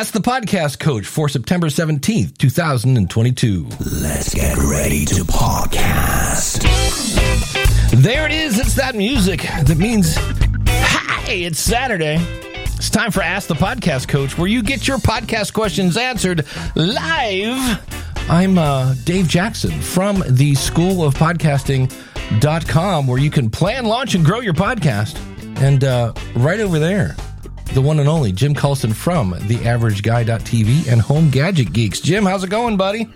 Ask the Podcast Coach for September 17th, 2022. Let's get ready to podcast. There it is. It's that music that means, hi, it's Saturday. It's time for Ask the Podcast Coach, where you get your podcast questions answered live. I'm uh, Dave Jackson from the School of Podcasting.com, where you can plan, launch, and grow your podcast. And uh, right over there, the one and only Jim Collison from theaverageguy.tv and Home Gadget Geeks. Jim, how's it going, buddy?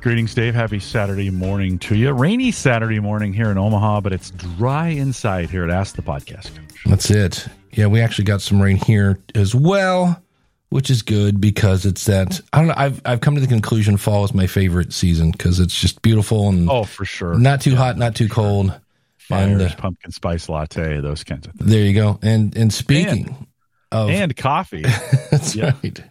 Greetings, Dave. Happy Saturday morning to you. Rainy Saturday morning here in Omaha, but it's dry inside here at Ask the Podcast Coach. That's it. Yeah, we actually got some rain here as well, which is good because it's that I don't know. I've I've come to the conclusion fall is my favorite season because it's just beautiful and Oh, for sure. not too hot, not too cold. Fires, and, uh, pumpkin spice latte, those kinds of things. There you go. And and speaking of And coffee. That's Yeah. right.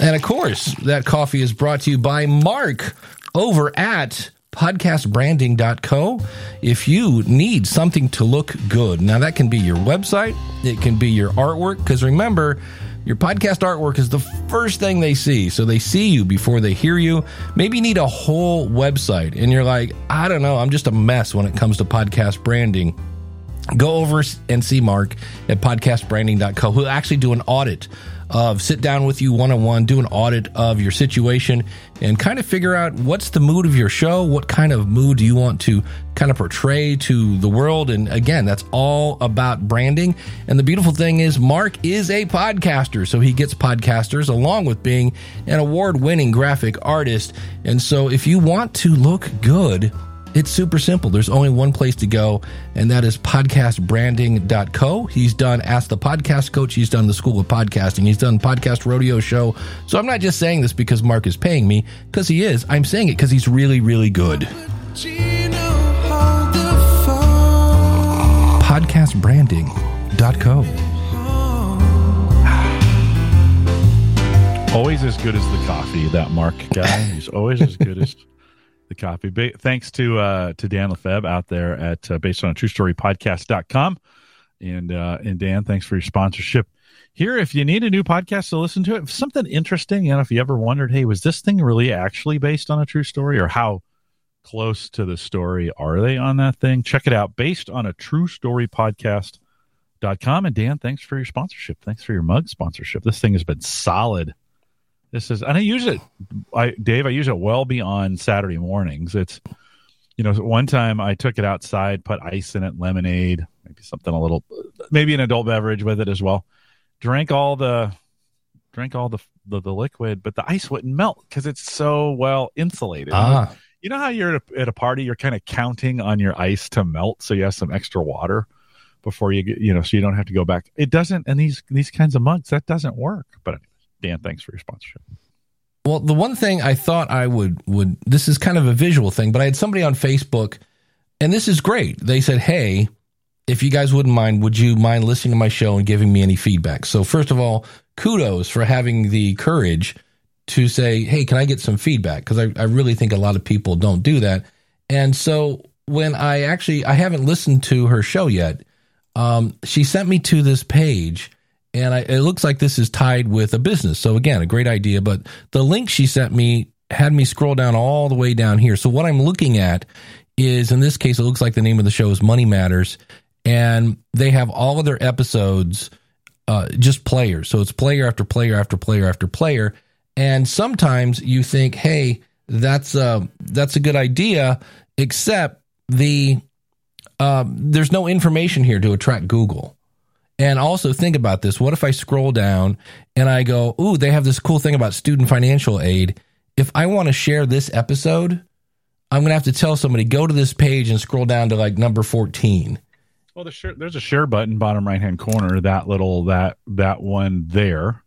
And of course, that coffee is brought to you by Mark over at podcastbranding.co. If you need something to look good, now that can be your website, it can be your artwork, because remember, your podcast artwork is the first thing they see. So they see you before they hear you. Maybe you need a whole website and you're like, I don't know, I'm just a mess when it comes to podcast branding go over and see Mark at podcastbranding.co. He'll actually do an audit of sit down with you one on one, do an audit of your situation and kind of figure out what's the mood of your show, what kind of mood do you want to kind of portray to the world. And again, that's all about branding. And the beautiful thing is Mark is a podcaster, so he gets podcasters along with being an award winning graphic artist. And so if you want to look good, it's super simple. There's only one place to go, and that is podcastbranding.co. He's done Ask the Podcast Coach. He's done the School of Podcasting. He's done Podcast Rodeo Show. So I'm not just saying this because Mark is paying me, because he is. I'm saying it because he's really, really good. Podcastbranding.co. always as good as the coffee, that Mark guy. He's always as good as the coffee. Ba- thanks to uh, to Dan Lefebvre out there at uh, based on a true story podcast.com. And uh, and Dan, thanks for your sponsorship. Here, if you need a new podcast to listen to, it, something interesting, you know, if you ever wondered, hey, was this thing really actually based on a true story, or how close to the story are they on that thing? Check it out, based on a true story podcast.com. And Dan, thanks for your sponsorship. Thanks for your mug sponsorship. This thing has been solid. This is, and I use it, I Dave. I use it well beyond Saturday mornings. It's, you know, one time I took it outside, put ice in it, lemonade, maybe something a little, maybe an adult beverage with it as well. Drank all the, drank all the the, the liquid, but the ice wouldn't melt because it's so well insulated. Ah, You know how you're at a, at a party, you're kind of counting on your ice to melt, so you have some extra water before you get, you know, so you don't have to go back. It doesn't, and these these kinds of mugs that doesn't work. But anyways, Dan, thanks for your sponsorship. Well, the one thing I thought I would would this is kind of a visual thing, but I had somebody on Facebook, and this is great. They said, "Hey, if you guys wouldn't mind, would you mind listening to my show and giving me any feedback?" So first of all, kudos for having the courage to say, "Hey, can I get some feedback?" Because I, I really think a lot of people don't do that. And so when I actually I haven't listened to her show yet, um, she sent me to this page and I, it looks like this is tied with a business. So again, a great idea. But the link she sent me had me scroll down all the way down here. So what I'm looking at is, in this case, it looks like the name of the show is Money Matters, and they have all of their episodes uh, just players. So it's player after player after player after player. And sometimes you think, hey, that's a that's a good idea, except the um, there's no information here to attract Google. And also think about this. What if I scroll down and I go, ooh, they have this cool thing about student financial aid. If I want to share this episode, I'm going to have to tell somebody, go to this page and scroll down to like number 14. Well, the share, there's a share button bottom right hand corner. That little that that one there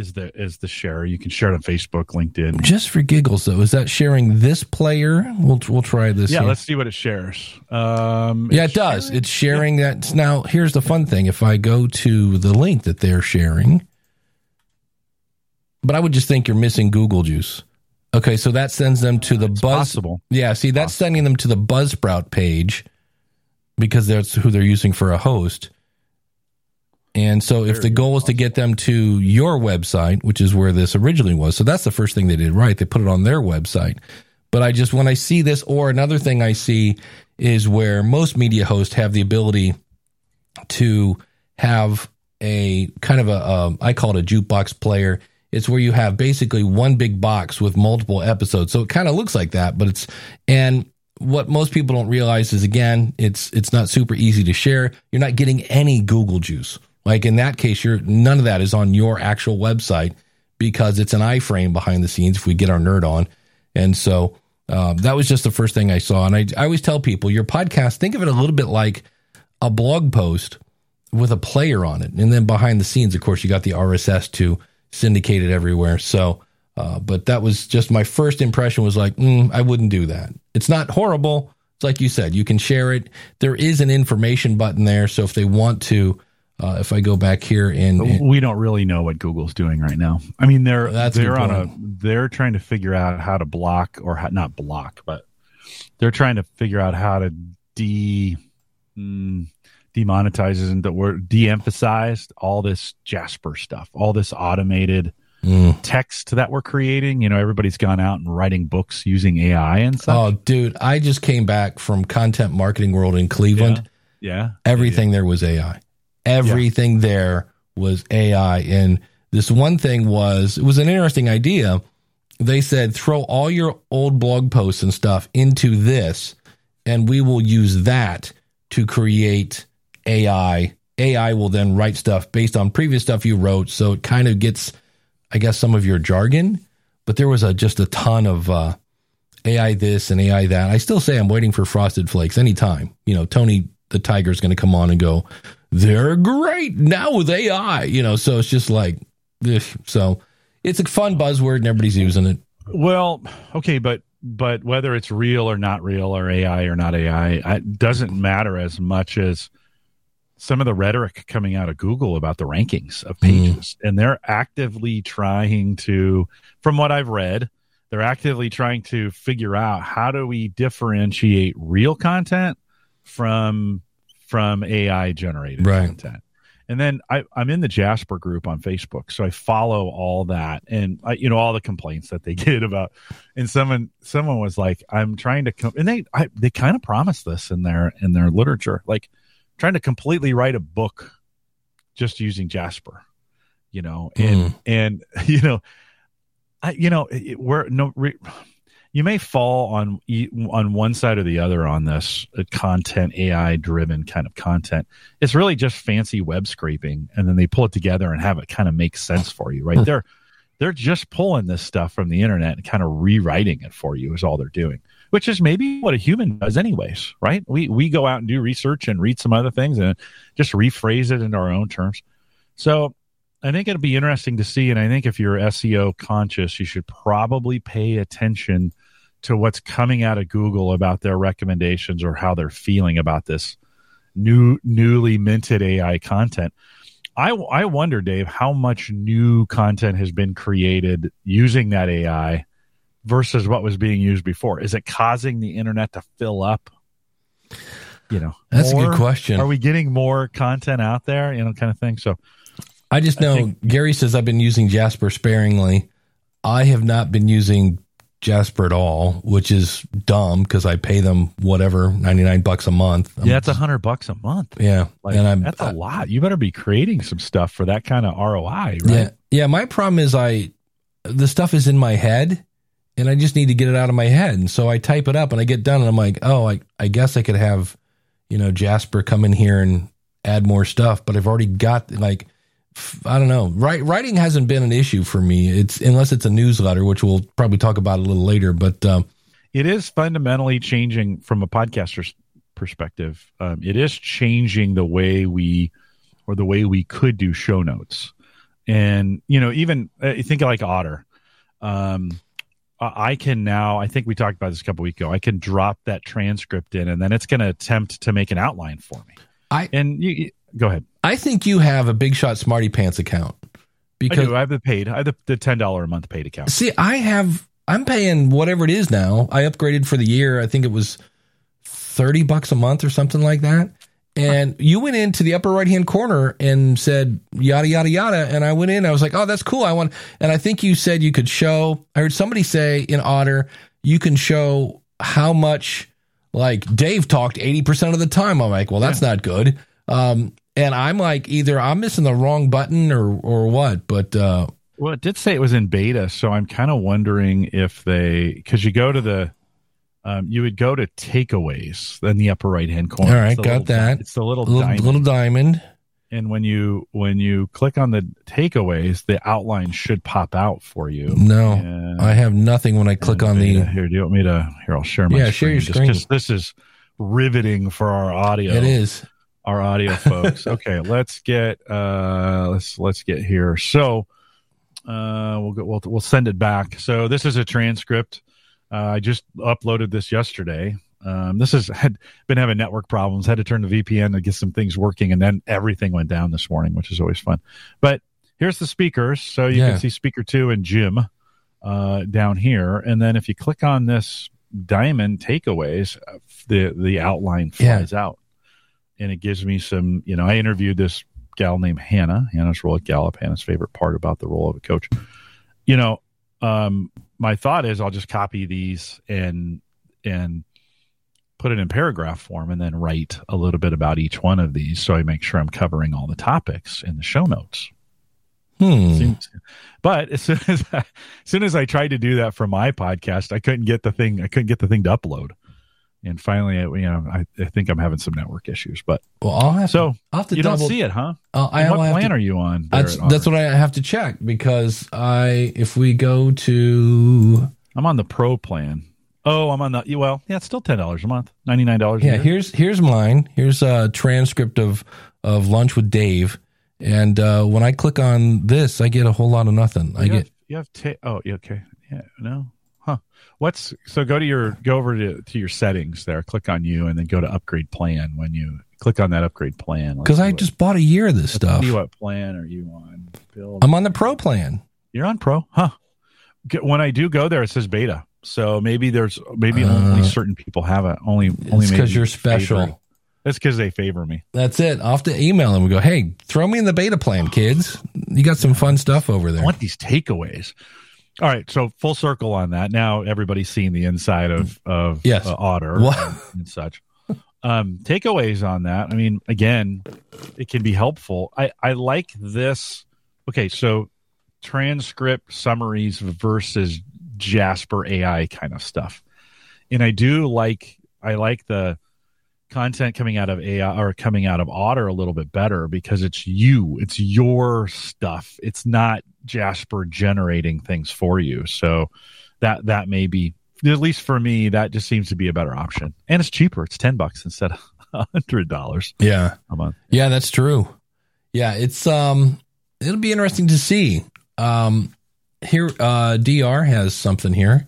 is the is the share. You can share it on Facebook, LinkedIn. Just for giggles, though, is that sharing this player? We'll, we'll try this. Yeah, here. let's see what it shares. Um, Yeah, it does. sharing- It's sharing that. Now, here's the fun thing. If I go to the link that they're sharing, but I would just think you're missing Google Juice. Okay, so that sends them to the It's Buzz. possible. Yeah, see, that's sending them to the Buzzsprout page because that's who they're using for a host. And so if the goal is to get them to your website, which is where this originally was, so that's the first thing they did right. They put it on their website. But I just, when I see this, or another thing I see is where most media hosts have the ability to have a kind of a, um, I call it a jukebox player. It's where you have basically one big box with multiple episodes. So it kind of looks like that, but it's, and what most people don't realize is again, it's, it's not super easy to share. You're not getting any Google juice. Like in that case, you're none of that is on your actual website because it's an iframe behind the scenes. If we get our nerd on, and so um, that was just the first thing I saw. And I, I always tell people your podcast, think of it a little bit like a blog post with a player on it, and then behind the scenes, of course, you got the RSS to syndicate it everywhere. So. Uh, but that was just my first impression was like, mm, I wouldn't do that. It's not horrible. It's like you said, you can share it. There is an information button there. So if they want to, uh, if I go back here and, we don't really know what Google's doing right now. I mean, they're That's they're on a they're trying to figure out how to block or how, not block, but they're trying to figure out how to de mm, demonetize isn't the word de-emphasized all this Jasper stuff, all this automated mm. text that we're creating. You know, everybody's gone out and writing books using AI and stuff. Oh, dude, I just came back from Content Marketing World in Cleveland. Yeah. yeah. Everything yeah. there was AI. Everything yeah. there was AI. And this one thing was, it was an interesting idea. They said, throw all your old blog posts and stuff into this, and we will use that to create AI. AI will then write stuff based on previous stuff you wrote. So it kind of gets, I guess, some of your jargon. But there was a, just a ton of uh, AI this and AI that. I still say I'm waiting for Frosted Flakes anytime. You know, Tony the Tiger is going to come on and go, they're great now with AI, you know. So it's just like, ugh. so it's a fun buzzword and everybody's using it. Well, okay, but but whether it's real or not real or AI or not AI, it doesn't matter as much as some of the rhetoric coming out of Google about the rankings of mm-hmm. pages, mm. and they're actively trying to, from what I've read, they're actively trying to figure out how do we differentiate real content from from AI generated right. content. And then I, am in the Jasper group on Facebook, so I follow all that, and I, you know all the complaints that they get about. And someone, someone was like, "I'm trying to," come, and they, I, they kind of promised this in their in their literature, like trying to completely write a book just using Jasper, you know, and mm. and you know, I, you know, it, we're no. Re, you may fall on on one side or the other on this uh, content AI driven kind of content. It's really just fancy web scraping, and then they pull it together and have it kind of make sense for you, right? Hmm. they're they're just pulling this stuff from the internet and kind of rewriting it for you is all they're doing, which is maybe what a human does anyways, right? We we go out and do research and read some other things and just rephrase it in our own terms. So I think it'll be interesting to see. And I think if you're SEO conscious, you should probably pay attention to what's coming out of Google about their recommendations or how they're feeling about this new newly minted AI content. I I wonder, Dave, how much new content has been created using that AI versus what was being used before. Is it causing the internet to fill up? You know, that's a good question. Are we getting more content out there? You know, kind of thing. So, I just know I think, Gary says I've been using Jasper sparingly. I have not been using Jasper at all, which is dumb because I pay them whatever ninety nine bucks a month. Yeah, that's a hundred bucks a month. Yeah, like, and I'm, that's a lot. You better be creating some stuff for that kind of ROI, right? Yeah, yeah. My problem is I the stuff is in my head, and I just need to get it out of my head, and so I type it up, and I get done, and I'm like, oh, I I guess I could have, you know, Jasper come in here and add more stuff, but I've already got like I don't know. Writing hasn't been an issue for me. It's unless it's a newsletter, which we'll probably talk about a little later. But um, it is fundamentally changing from a podcaster's perspective. Um, it is changing the way we or the way we could do show notes. And you know, even uh, think like Otter. Um, I can now. I think we talked about this a couple weeks ago. I can drop that transcript in, and then it's going to attempt to make an outline for me. I and you, Go ahead. I think you have a Big Shot Smarty Pants account because I, do. I have the paid. I have the, the ten dollar a month paid account. See, I have. I'm paying whatever it is now. I upgraded for the year. I think it was thirty bucks a month or something like that. and you went into the upper right hand corner and said yada yada yada, and I went in. I was like, oh, that's cool. I want, and I think you said you could show. I heard somebody say in Otter you can show how much like Dave talked eighty percent of the time. I'm like, well, that's not good. Um, and I'm like, either I'm missing the wrong button or or what, but. uh Well, it did say it was in beta, so I'm kind of wondering if they because you go to the um, you would go to takeaways in the upper right hand corner. All right, got little- that. It's the little, little, diamond. little diamond. and when you when you click on the takeaways, the outline should pop out for you. No, And- I have nothing when I click on beta. the. here. Do you want me to? Here, I'll share my. Yeah, share your just screen. 'cause this is riveting for our audio. It is. Our audio folks. okay, let's get uh let's let's get here. So uh we'll go we'll we'll send it back. So this is a transcript. Uh, I just uploaded this yesterday. Um, this has had been having network problems. Had to turn the VPN to get some things working, and then everything went down this morning, which is always fun. But here's the speakers, so you Yeah. can see speaker two and Jim uh, down here, and then if you click on this diamond takeaways, uh, the the outline Yeah. flies out, and it gives me some. You know, I interviewed this gal named Hannah. Hannah's role at Gallup. Hannah's favorite part about the role of a coach. You know, um, my thought is I'll just copy these and and put it in paragraph form and then write a little bit about each one of these so I make sure I'm covering all the topics in the show notes. Hmm. But as soon as I, as soon as I tried to do that for my podcast, I couldn't get the thing. I couldn't get the thing to upload. And finally, I, you know, I, I think I'm having some network issues. But Well, I'll have so to. I'll have to you double. don't see it, huh? Uh, I what plan to- are you on? That's that's what I have to check because I if we go to I'm on the pro plan. Oh, I'm on the well. Yeah, it's still ten dollars a month, ninety nine dollars. yeah here's here's mine here's a transcript of of lunch with Dave and uh, when I click on this I get a whole lot of nothing I you get you have ta- oh yeah, okay yeah no huh. What's so go to your go over to, to your settings there click on you and then go to upgrade plan when you click on that upgrade plan. Because I what- just bought a year of this stuff see what plan are you on Build. I'm on the pro plan. You're on pro? Huh. Get- when I do go there it says beta. So maybe there's maybe Uh, only certain people have it. Only only it's maybe 'cause you're special. That's because they favor me. that's it. Have to email him We go hey throw me in the beta plan kids. You got some fun stuff over there. I want these takeaways. All right, so full circle on that. Now everybody's seen the inside of of Yes. uh, Otter and, and such. Um, takeaways on that. I mean, again, it can be helpful. I I like this. Okay, so transcript summaries versus Jasper AI kind of stuff, and I do like I like the content coming out of AI or coming out of Otter a little bit better because it's you, it's your stuff. It's not Jasper generating things for you. So that that may be at least for me that just seems to be a better option. And it's cheaper. It's 10 bucks instead of a $100 yeah a month. Yeah, that's true. Yeah, it's um it'll be interesting to see. Um here uh DR has something here.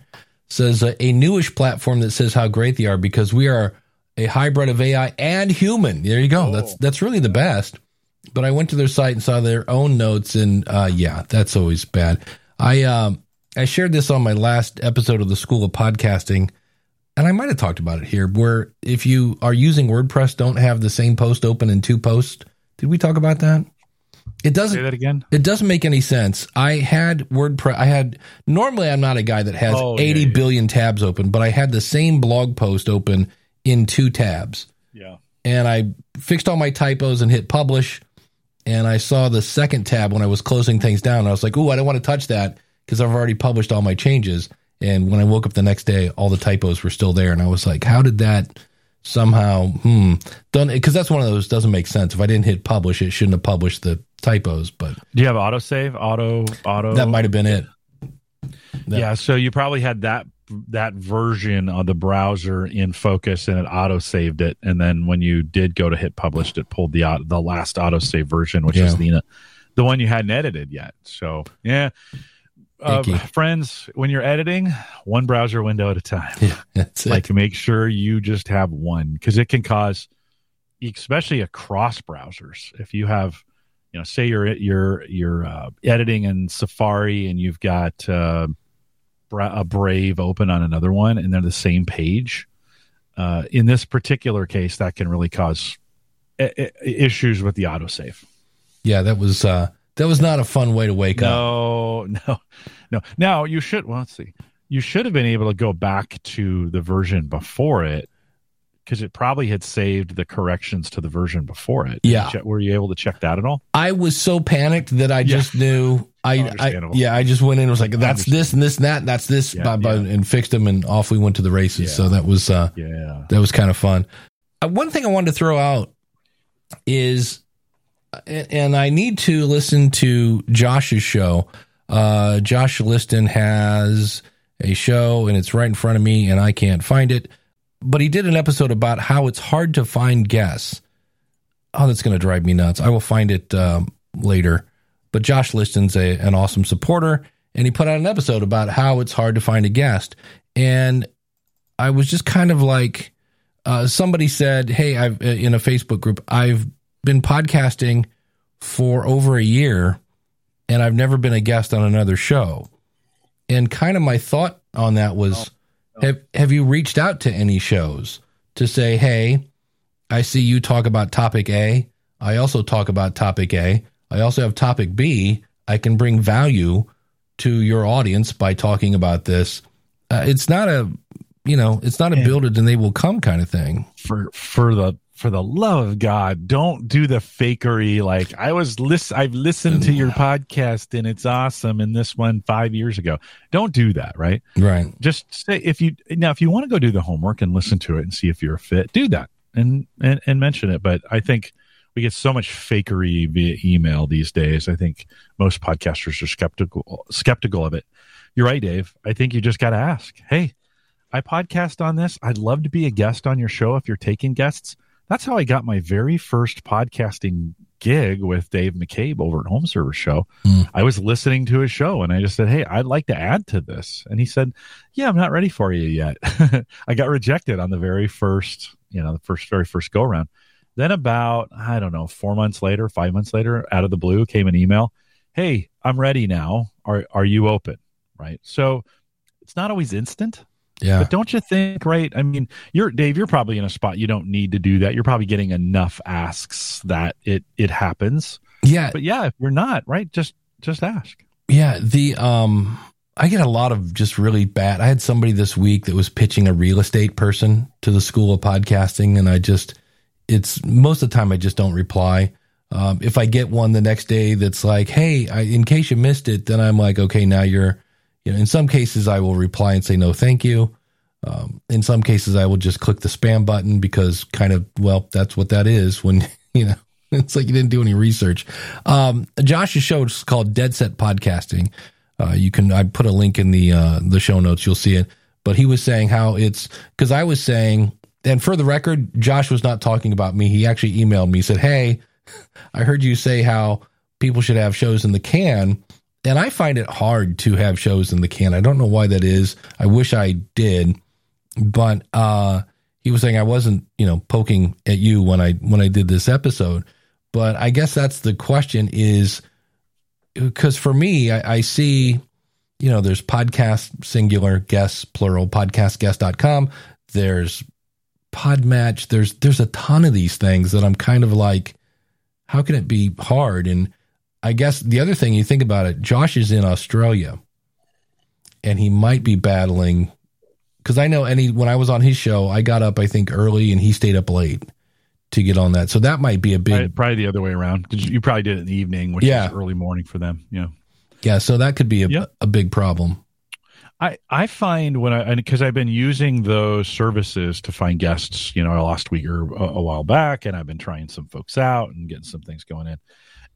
Says uh, a newish platform that says how great they are because we are a hybrid of AI and human. There you go. That's that's really the best. But I went to their site and saw their own notes and uh yeah, that's always bad. I um I shared this on my last episode of the School of Podcasting and I might have talked about it here, where if you are using WordPress, don't have the same post open in two posts. Did we talk about that? It doesn't. Say that again. It doesn't make any sense. I had WordPress. I had normally I'm not a guy that has Oh, yeah, yeah. billion tabs open, but I had the same blog post open in two tabs, Yeah. and I fixed all my typos and hit publish. And I saw the second tab when I was closing things down. I was like, "Ooh, I don't want to touch that because I've already published all my changes." And when I woke up the next day, all the typos were still there, and I was like, "How did that somehow?" Hmm. Done because that's one of those doesn't make sense. If I didn't hit publish, it shouldn't have published the typos, but Do you have autosave? Auto auto that might have been it. that- Yeah, so you probably had that that version of the browser in focus and it auto saved it and then when you did go to hit published it pulled the the last auto save version which is the the one you hadn't edited yet. So, yeah. Uh, friends, when you're editing, one browser window at a time. Yeah, that's it. Like make sure you just have one because it can cause, especially across browsers. If you have, you know, say you're you're you're uh, editing in Safari and you've got uh, Bra- a Brave open on another one and they're the same page. Uh, in this particular case, that can really cause I- I- issues with the autosave. Yeah, that was uh that was not a fun way to wake up. No, no, no. Now you should. Well, let's see. You should have been able to go back to the version before it because it probably had saved the corrections to the version before it. Yeah. were you able to check that at all? I was so panicked that I just knew I, I yeah, I just went in and was like, that's this and this and that and that's this Yeah, blah, blah, yeah. and fixed them and off we went to the races. Yeah. So that was uh Yeah. that was kind of fun. Uh, one thing I wanted to throw out is, and and I need to listen to Josh's show. Uh, Josh Liston has a show, and it's right in front of me, and I can't find it. But he did an episode about how it's hard to find guests. Oh, that's going to drive me nuts. I will find it um, later. But Josh Liston's a, an awesome supporter, and he put out an episode about how it's hard to find a guest. And I was just kind of like, uh, somebody said, "Hey, I've in a Facebook group, I've been podcasting for over a year, and I've never been a guest on another show." And kind of my thought on that was, have have you reached out to any shows to say, "Hey, I see you talk about topic A. I also talk about topic A. I also have topic B. I can bring value to your audience by talking about this." Uh, it's not a you know, it's not a Yeah. build it and they will come kind of thing. For for the for the love of God, don't do the fakery. Like I was listen, I've listened to your podcast and it's awesome. And this one five years ago. Don't do that, right? Right. just say if you now if you want to go do the homework and listen to it and see if you're a fit do that and and, and mention it but i think we get so much fakery via email these days. I think most podcasters are skeptical skeptical of it. You're right dave. I think you just got to ask hey i podcast on this. I'd love to be a guest on your show if you're taking guests. That's how i got my very first podcasting gig with dave mccabe over at home server show. Hmm. i was listening to his show and i just said hey i'd like to add to this. And he said yeah, I'm not ready for you yet. I got rejected on the very first, you know, the first, very first go around. Then about, I don't know, four months later, five months later, out of the blue came an email. Hey, I'm ready now. Are, are you open? Right. So it's not always instant, Yeah. but don't you think, right? I mean, you're Dave, you're probably in a spot you don't need to do that. You're probably getting enough asks that it, it happens. Yeah. But yeah, if you're not, right, just, just ask. Yeah. The, um, I get a lot of just really bad. I had somebody this week that was pitching a real estate person to the school of podcasting, and I just, it's most of the time I just don't reply. Um, if I get one the next day that's like, "Hey, I, in case you missed it," then I'm like, "Okay, now you're." You know, in some cases I will reply and say no, thank you. Um, in some cases I will just click the spam button because kind of well, that's what that is when you know it's like you didn't do any research. Um, Josh's show is called Dead Set Podcasting. Uh, you can I put a link in the uh, the show notes. You'll see it. But he was saying how it's because I was saying, and for the record, Josh was not talking about me. He actually emailed me. Said, "Hey, I heard you say how people should have shows in the can." And I find it hard to have shows in the can. I don't know why that is. I wish I did, but uh, he was saying I wasn't, you know, poking at you when I when I did this episode. But I guess that's the question: is because for me, I, I see, you know, there's podcast singular guests plural podcastguests.com. There's Podmatch. There's there's a ton of these things that I'm kind of like, how can it be hard? And I guess the other thing you think about it, Josh is in Australia, and he might be battling because I know any when I was on his show, I got up I think early and he stayed up late to get on that. So that might be a big Probably, probably the other way around you probably did it in the evening, which Yeah. is early morning for them. Yeah. yeah. So that could be a, Yep. a big problem. I, I find when I because I've been using those services to find guests, you know, last week or a, a while back, and I've been trying some folks out and getting some things going in.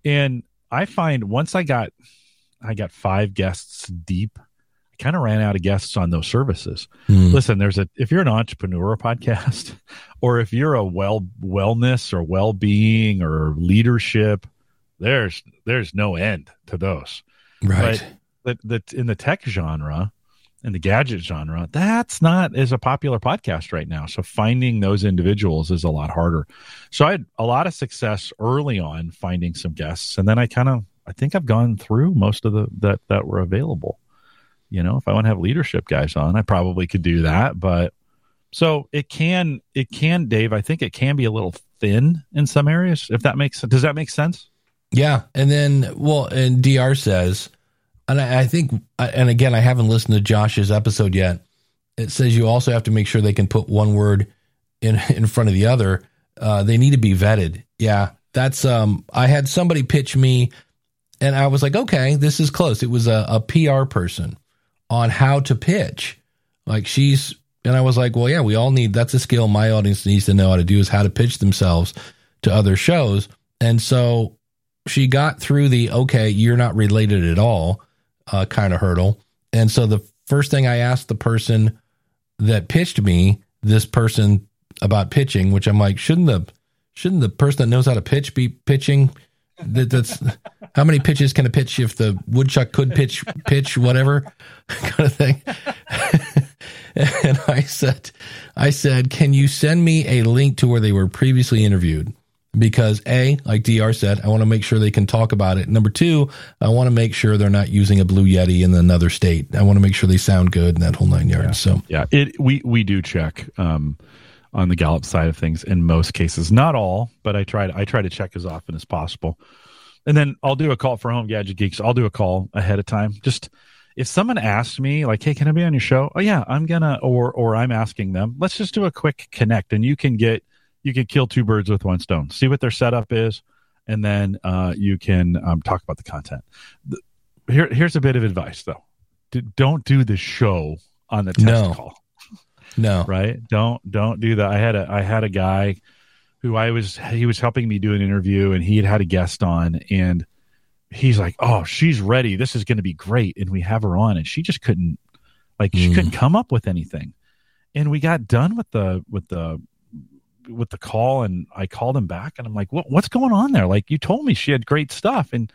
And I find once I got I got five guests deep, I kind of ran out of guests on those services. Hmm. Listen, there's a if you're an entrepreneur podcast, or if you're a well wellness or well being or leadership, there's there's no end to those Right. that that in the tech genre in the gadget genre that's not as a popular podcast right now so finding those individuals is a lot harder so i had a lot of success early on finding some guests and then i kind of i think i've gone through most of the that that were available you know if i want to have leadership guys on i probably could do that but So it can, it can, Dave. I think it can be a little thin in some areas. If that makes does that make sense? Yeah, and then well, and Dr says, and I, I think, and again, I haven't listened to Josh's episode yet. It says you also have to make sure they can put one word in in front of the other. Uh, they need to be vetted. Yeah, that's. Um, I had somebody pitch me, and I was like, okay, this is close. It was a, a PR person on how to pitch. Like she's, and I was like, well, yeah, we all need. That's a skill my audience needs to know how to do is how to pitch themselves to other shows. And so she got through the okay, you're not related at all uh, kind of hurdle. And so the first thing I asked the person that pitched me, this person about pitching, which I'm like, shouldn't the shouldn't the person that knows how to pitch be pitching? That, that's how many pitches can a pitch if the woodchuck could pitch pitch whatever kind of thing. and I said, I said, can you send me a link to where they were previously interviewed? Because a like dr said i want to make sure they can talk about it. Number two i want to make sure they're not using a blue yeti in another state. I want to make sure they sound good in that whole nine yards yeah. so. Yeah it we we do check um on the Gallup side of things in most cases. Not all but i try to i try to check as often as possible. And then i'll do a call for home gadget geeks. I'll do a call ahead of time. Just if someone asks me like hey can i be on your show? Oh yeah i'm gonna or or i'm asking them let's just do a quick connect and you can get you can kill two birds with one stone. See what their setup is, and then uh, you can um, talk about the content. The, here, here's a bit of advice though: D- don't do the show on the test no. call. No, right? Don't don't do that. I had a I had a guy who I was he was helping me do an interview, and he had had a guest on, and he's like, "Oh, she's ready. This is going to be great." And we have her on, and she just couldn't like she mm. couldn't come up with anything. And we got done with the with the with the call and I called him back and I'm like, what, what's going on there? Like you told me she had great stuff. And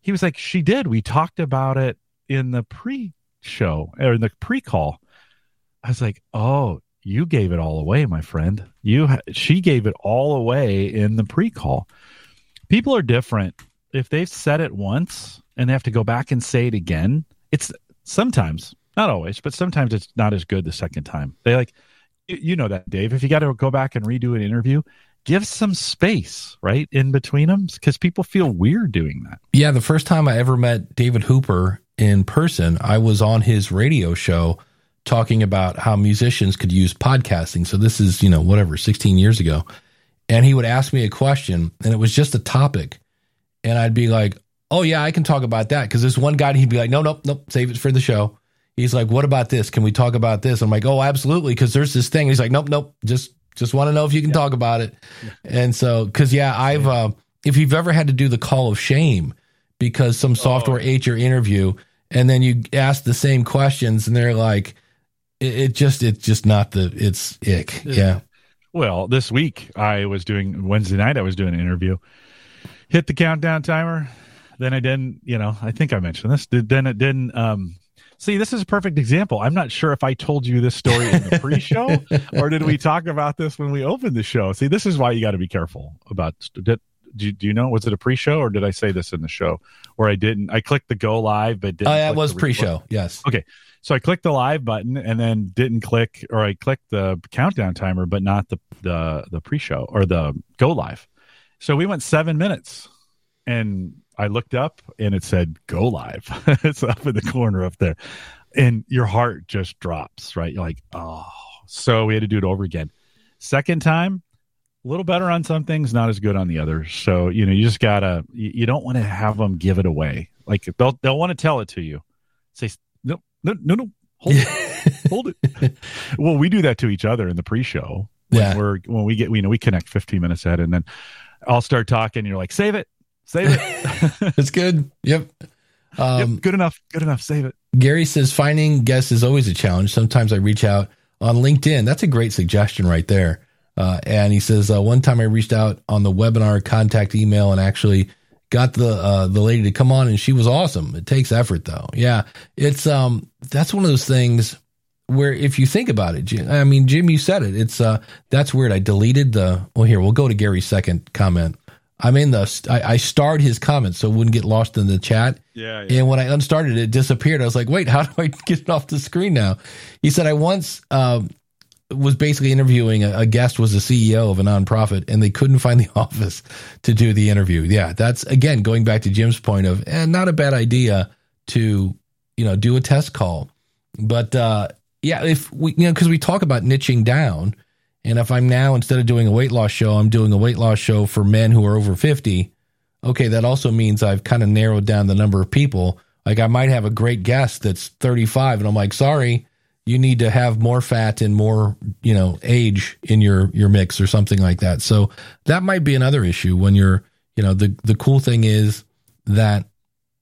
he was like, she did. We talked about it in the pre show or in the pre call. I was like, oh, you gave it all away, my friend. You, she gave it all away in the pre call. People are different. If they've said it once and they have to go back and say it again, it's sometimes, not always, but sometimes it's not as good the second time. They like, you know that, Dave. If you got to go back and redo an interview, give some space, right, in between them, because people feel weird doing that. Yeah, the first time I ever met David Hooper in person, I was on his radio show talking about how musicians could use podcasting. So this is, you know, whatever, 16 years ago. And he would ask me a question, and it was just a topic. And I'd be like, oh, yeah, I can talk about that. Because this one guy, he'd be like, no, nope, nope, save it for the show he's like, "What about this? Can we talk about this?" I'm like, "Oh, absolutely," because there's this thing. He's like, "Nope, nope, just just want to know if you can yeah. talk about it." And so, because yeah, I've uh, if you've ever had to do the call of shame because some software oh. ate your interview, and then you ask the same questions, and they're like, it, it just it's just not the it's ick. Yeah. Well, this week I was doing Wednesday night. I was doing an interview. Hit the countdown timer. Then I didn't. You know, I think I mentioned this. Then it didn't. Um, See, this is a perfect example. I'm not sure if I told you this story in the pre-show or did we talk about this when we opened the show. See, this is why you got to be careful about. Did, do, you, do you know? Was it a pre-show or did I say this in the show? Or I didn't. I clicked the go live, but didn't. Oh, yeah, it was pre-show. Yes. Okay. So I clicked the live button and then didn't click, or I clicked the countdown timer, but not the the the pre-show or the go live. So we went seven minutes, and I looked up and it said go live. it's up in the corner up there. And your heart just drops, right? You're like, oh. So we had to do it over again. Second time, a little better on some things, not as good on the others. So, you know, you just gotta you, you don't want to have them give it away. Like they'll they'll want to tell it to you. Say no no no no hold it. hold it. well, we do that to each other in the pre-show. When yeah. we're when we get you know, we connect 15 minutes ahead and then I'll start talking, you're like, save it, Save it. it's good. Yep. Um, yep. Good enough. Good enough. Save it. Gary says finding guests is always a challenge. Sometimes I reach out on LinkedIn. That's a great suggestion right there. Uh, and he says uh, one time I reached out on the webinar contact email and actually got the uh, the lady to come on, and she was awesome. It takes effort though. Yeah, it's um that's one of those things where if you think about it, Jim, I mean Jim, you said it. It's uh that's weird. I deleted the well here we'll go to Gary's second comment. I'm in the, I, I starred his comments so it wouldn't get lost in the chat. Yeah, yeah. And when I unstarted it, it disappeared. I was like, wait, how do I get it off the screen now? He said, I once, um, was basically interviewing a, a, guest was a CEO of a nonprofit and they couldn't find the office to do the interview. Yeah, that's again going back to Jim's point of and eh, not a bad idea to you know do a test call. But uh yeah, if we you know cuz we talk about niching down and if I'm now instead of doing a weight loss show, I'm doing a weight loss show for men who are over 50, okay, that also means I've kind of narrowed down the number of people. Like I might have a great guest that's 35 and I'm like, "Sorry, you need to have more fat and more, you know, age in your your mix or something like that. So that might be another issue when you're, you know, the the cool thing is that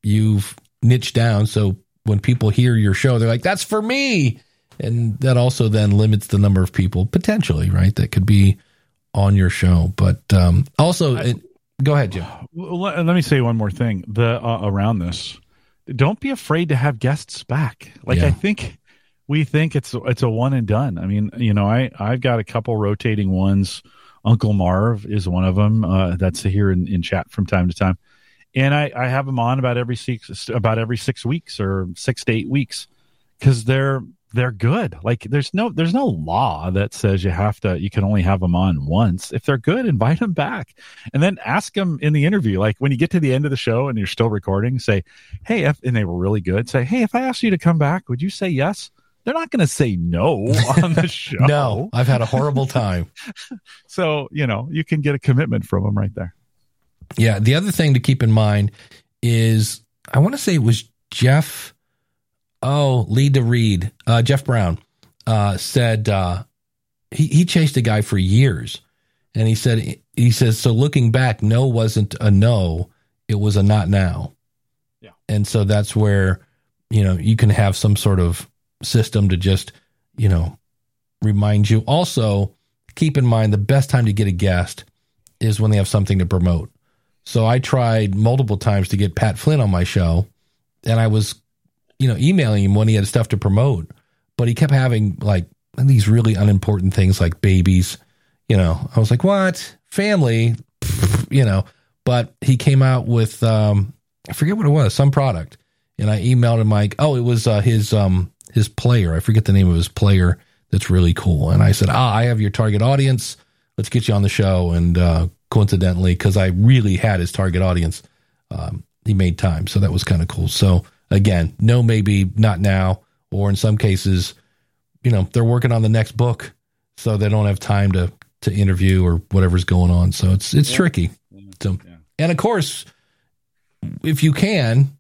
you've niched down so when people hear your show they're like that's for me and that also then limits the number of people potentially, right? That could be on your show. But um also I, it, go ahead, Jim. Let, let, me say one more thing. The uh, around this don't be afraid to have guests back. Like yeah. I think we think it's it's a one and done. I mean, you know, I I've got a couple rotating ones. Uncle Marv is one of them. Uh, that's here in, in chat from time to time, and I I have them on about every six about every six weeks or six to eight weeks because they're they're good. Like there's no there's no law that says you have to you can only have them on once. If they're good, invite them back, and then ask them in the interview. Like when you get to the end of the show and you're still recording, say, "Hey," if, and they were really good. Say, "Hey, if I asked you to come back, would you say yes?" they're not going to say no on the show. no, I've had a horrible time. so, you know, you can get a commitment from them right there. Yeah. The other thing to keep in mind is I want to say it was Jeff. Oh, lead to read. Uh, Jeff Brown uh, said uh, he, he chased a guy for years. And he said, he says, so looking back, no wasn't a no, it was a not now. Yeah. And so that's where, you know, you can have some sort of system to just, you know, remind you. Also, keep in mind the best time to get a guest is when they have something to promote. So I tried multiple times to get Pat Flynn on my show, and I was, you know, emailing him when he had stuff to promote, but he kept having like these really unimportant things like babies. You know, I was like, what? Family, you know. But he came out with um, I forget what it was, some product, and I emailed him like, oh, it was uh, his um, his player. I forget the name of his player. That's really cool. And I said, ah, I have your target audience. Let's get you on the show. And uh, coincidentally, because I really had his target audience, um, he made time. So that was kind of cool. So again, no, maybe not now, or in some cases, you know, they're working on the next book, so they don't have time to to interview or whatever's going on. So it's it's yeah. tricky. So, yeah. and of course, if you can,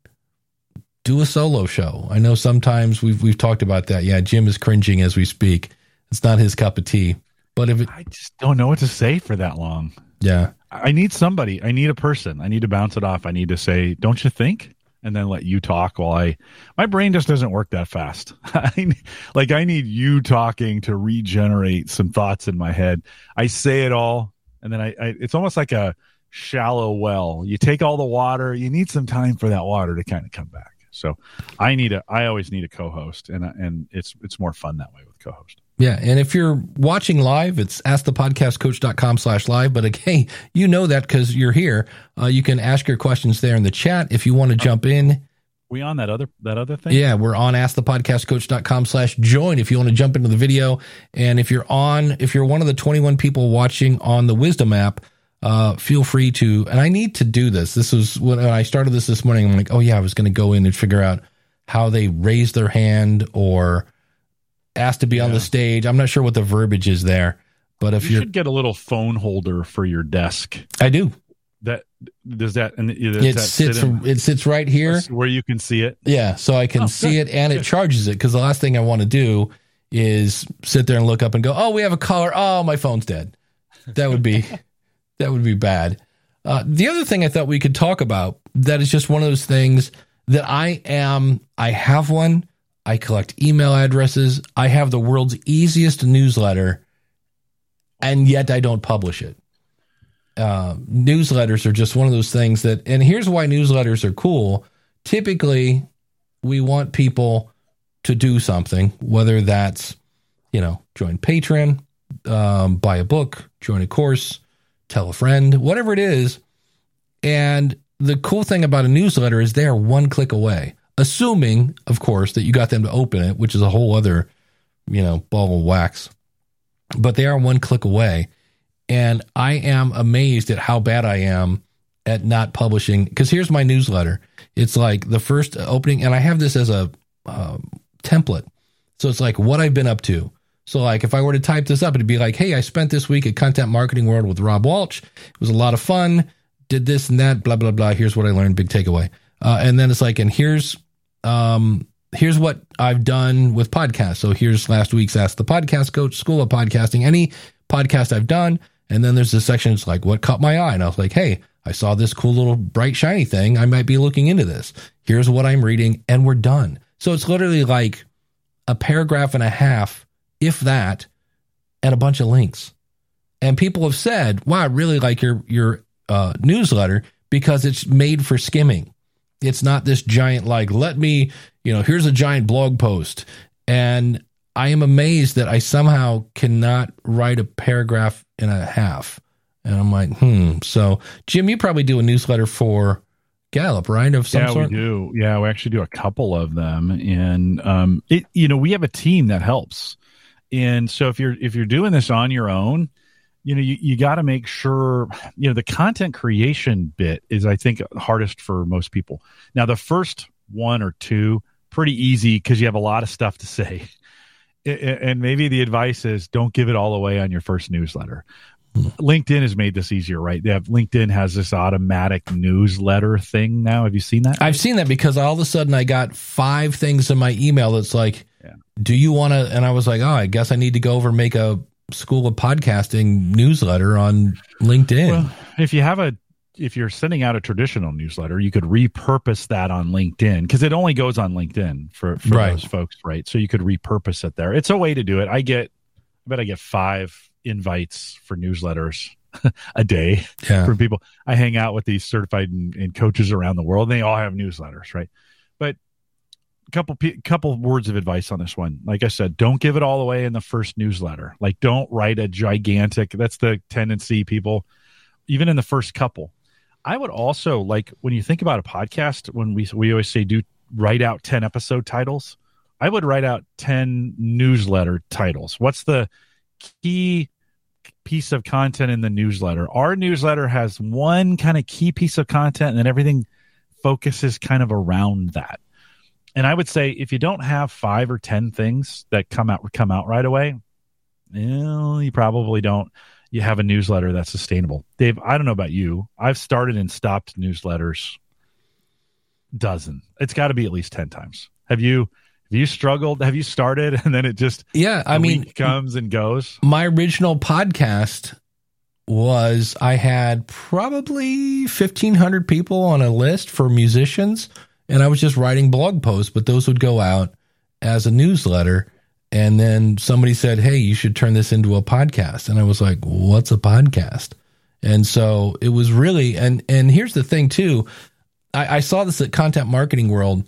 do a solo show. I know sometimes we've we've talked about that. Yeah, Jim is cringing as we speak. It's not his cup of tea. But if it, I just don't know what to say for that long. Yeah. I need somebody. I need a person. I need to bounce it off. I need to say, "Don't you think?" And then let you talk while I my brain just doesn't work that fast. I, like I need you talking to regenerate some thoughts in my head. I say it all and then I, I it's almost like a shallow well. You take all the water, you need some time for that water to kind of come back. So I need a I always need a co-host and and it's it's more fun that way with co-host. Yeah, and if you're watching live, it's askthepodcastcoach.com slash live. But again, you know that because you're here. Uh, you can ask your questions there in the chat if you want to jump in. We on that other that other thing? Yeah, we're on askthepodcastcoach.com slash join if you want to jump into the video. And if you're on, if you're one of the 21 people watching on the Wisdom app, uh, feel free to, and I need to do this. This was when I started this this morning. I'm like, oh yeah, I was going to go in and figure out how they raise their hand or ask to be yeah. on the stage. I'm not sure what the verbiage is there, but if you should get a little phone holder for your desk. I do. That does that and it that sits sit it sits right here where you can see it. Yeah, so I can oh, see good. it and it charges it because the last thing I want to do is sit there and look up and go, oh, we have a caller. Oh, my phone's dead. That would be that would be bad. Uh, the other thing I thought we could talk about that is just one of those things that I am, I have one. I collect email addresses. I have the world's easiest newsletter, and yet I don't publish it. Uh, newsletters are just one of those things that, and here's why newsletters are cool. Typically, we want people to do something, whether that's, you know, join Patreon, um, buy a book, join a course, tell a friend, whatever it is. And the cool thing about a newsletter is they're one click away, assuming, of course, that you got them to open it, which is a whole other, you know, ball of wax. but they are one click away. And I am amazed at how bad I am at not publishing. Because here's my newsletter. It's like the first opening, and I have this as a um, template. So it's like what I've been up to. So like if I were to type this up, it'd be like, hey, I spent this week at Content Marketing World with Rob Walsh. It was a lot of fun. Did this and that, blah blah blah. Here's what I learned. Big takeaway. Uh, and then it's like, and here's um, here's what I've done with podcasts. So here's last week's Ask the Podcast Coach, School of Podcasting, any podcast I've done. And then there's this section it's like what caught my eye. And I was like, hey, I saw this cool little bright shiny thing. I might be looking into this. Here's what I'm reading, and we're done. So it's literally like a paragraph and a half, if that, and a bunch of links. And people have said, "Wow, I really like your your uh, newsletter because it's made for skimming. It's not this giant like let me, you know, here's a giant blog post." And I am amazed that I somehow cannot write a paragraph and a half. And I'm like, hmm. So, Jim, you probably do a newsletter for Gallup, right? Of some yeah, sort. we do. Yeah, we actually do a couple of them, and um, it you know we have a team that helps. And so if you're if you're doing this on your own, you know you, you got to make sure you know the content creation bit is I think hardest for most people. Now the first one or two pretty easy because you have a lot of stuff to say. And maybe the advice is don't give it all away on your first newsletter. LinkedIn has made this easier, right? They have LinkedIn has this automatic newsletter thing now. Have you seen that? I've seen that because all of a sudden I got five things in my email that's like, Yeah. "Do you want to?" And I was like, "Oh, I guess I need to go over and make a School of Podcasting newsletter on LinkedIn." Well, if you have a if you're sending out a traditional newsletter, you could repurpose that on LinkedIn because it only goes on LinkedIn for, for Right. those folks, right? So you could repurpose it there. It's a way to do it. I get, I bet I get five invites for newsletters a day yeah, from people. I hang out with these certified and, and coaches around the world. And they all have newsletters, right? But couple couple words of advice on this one. Like I said, don't give it all away in the first newsletter. Like don't write a gigantic. That's the tendency, people. Even in the first couple, I would also like when you think about a podcast. When we we always say do write out ten episode titles. I would write out ten newsletter titles. What's the key piece of content in the newsletter. Our newsletter has one kind of key piece of content, and then everything focuses kind of around that. And I would say if you don't have five or ten things that come out come out right away, well, you probably don't. You have a newsletter that's sustainable. Dave, I don't know about you. I've started and stopped newsletters dozen. It's got to be at least ten times. Have you? Have you struggled? Have you started and then it just yeah. I mean, comes and goes? my original podcast was I had probably 1500 people on a list for musicians and I was just writing blog posts but those would go out as a newsletter. And then somebody said hey you should turn this into a podcast. And I was like what's a podcast? And so it was really and and here's the thing too. I, I saw this at content marketing world.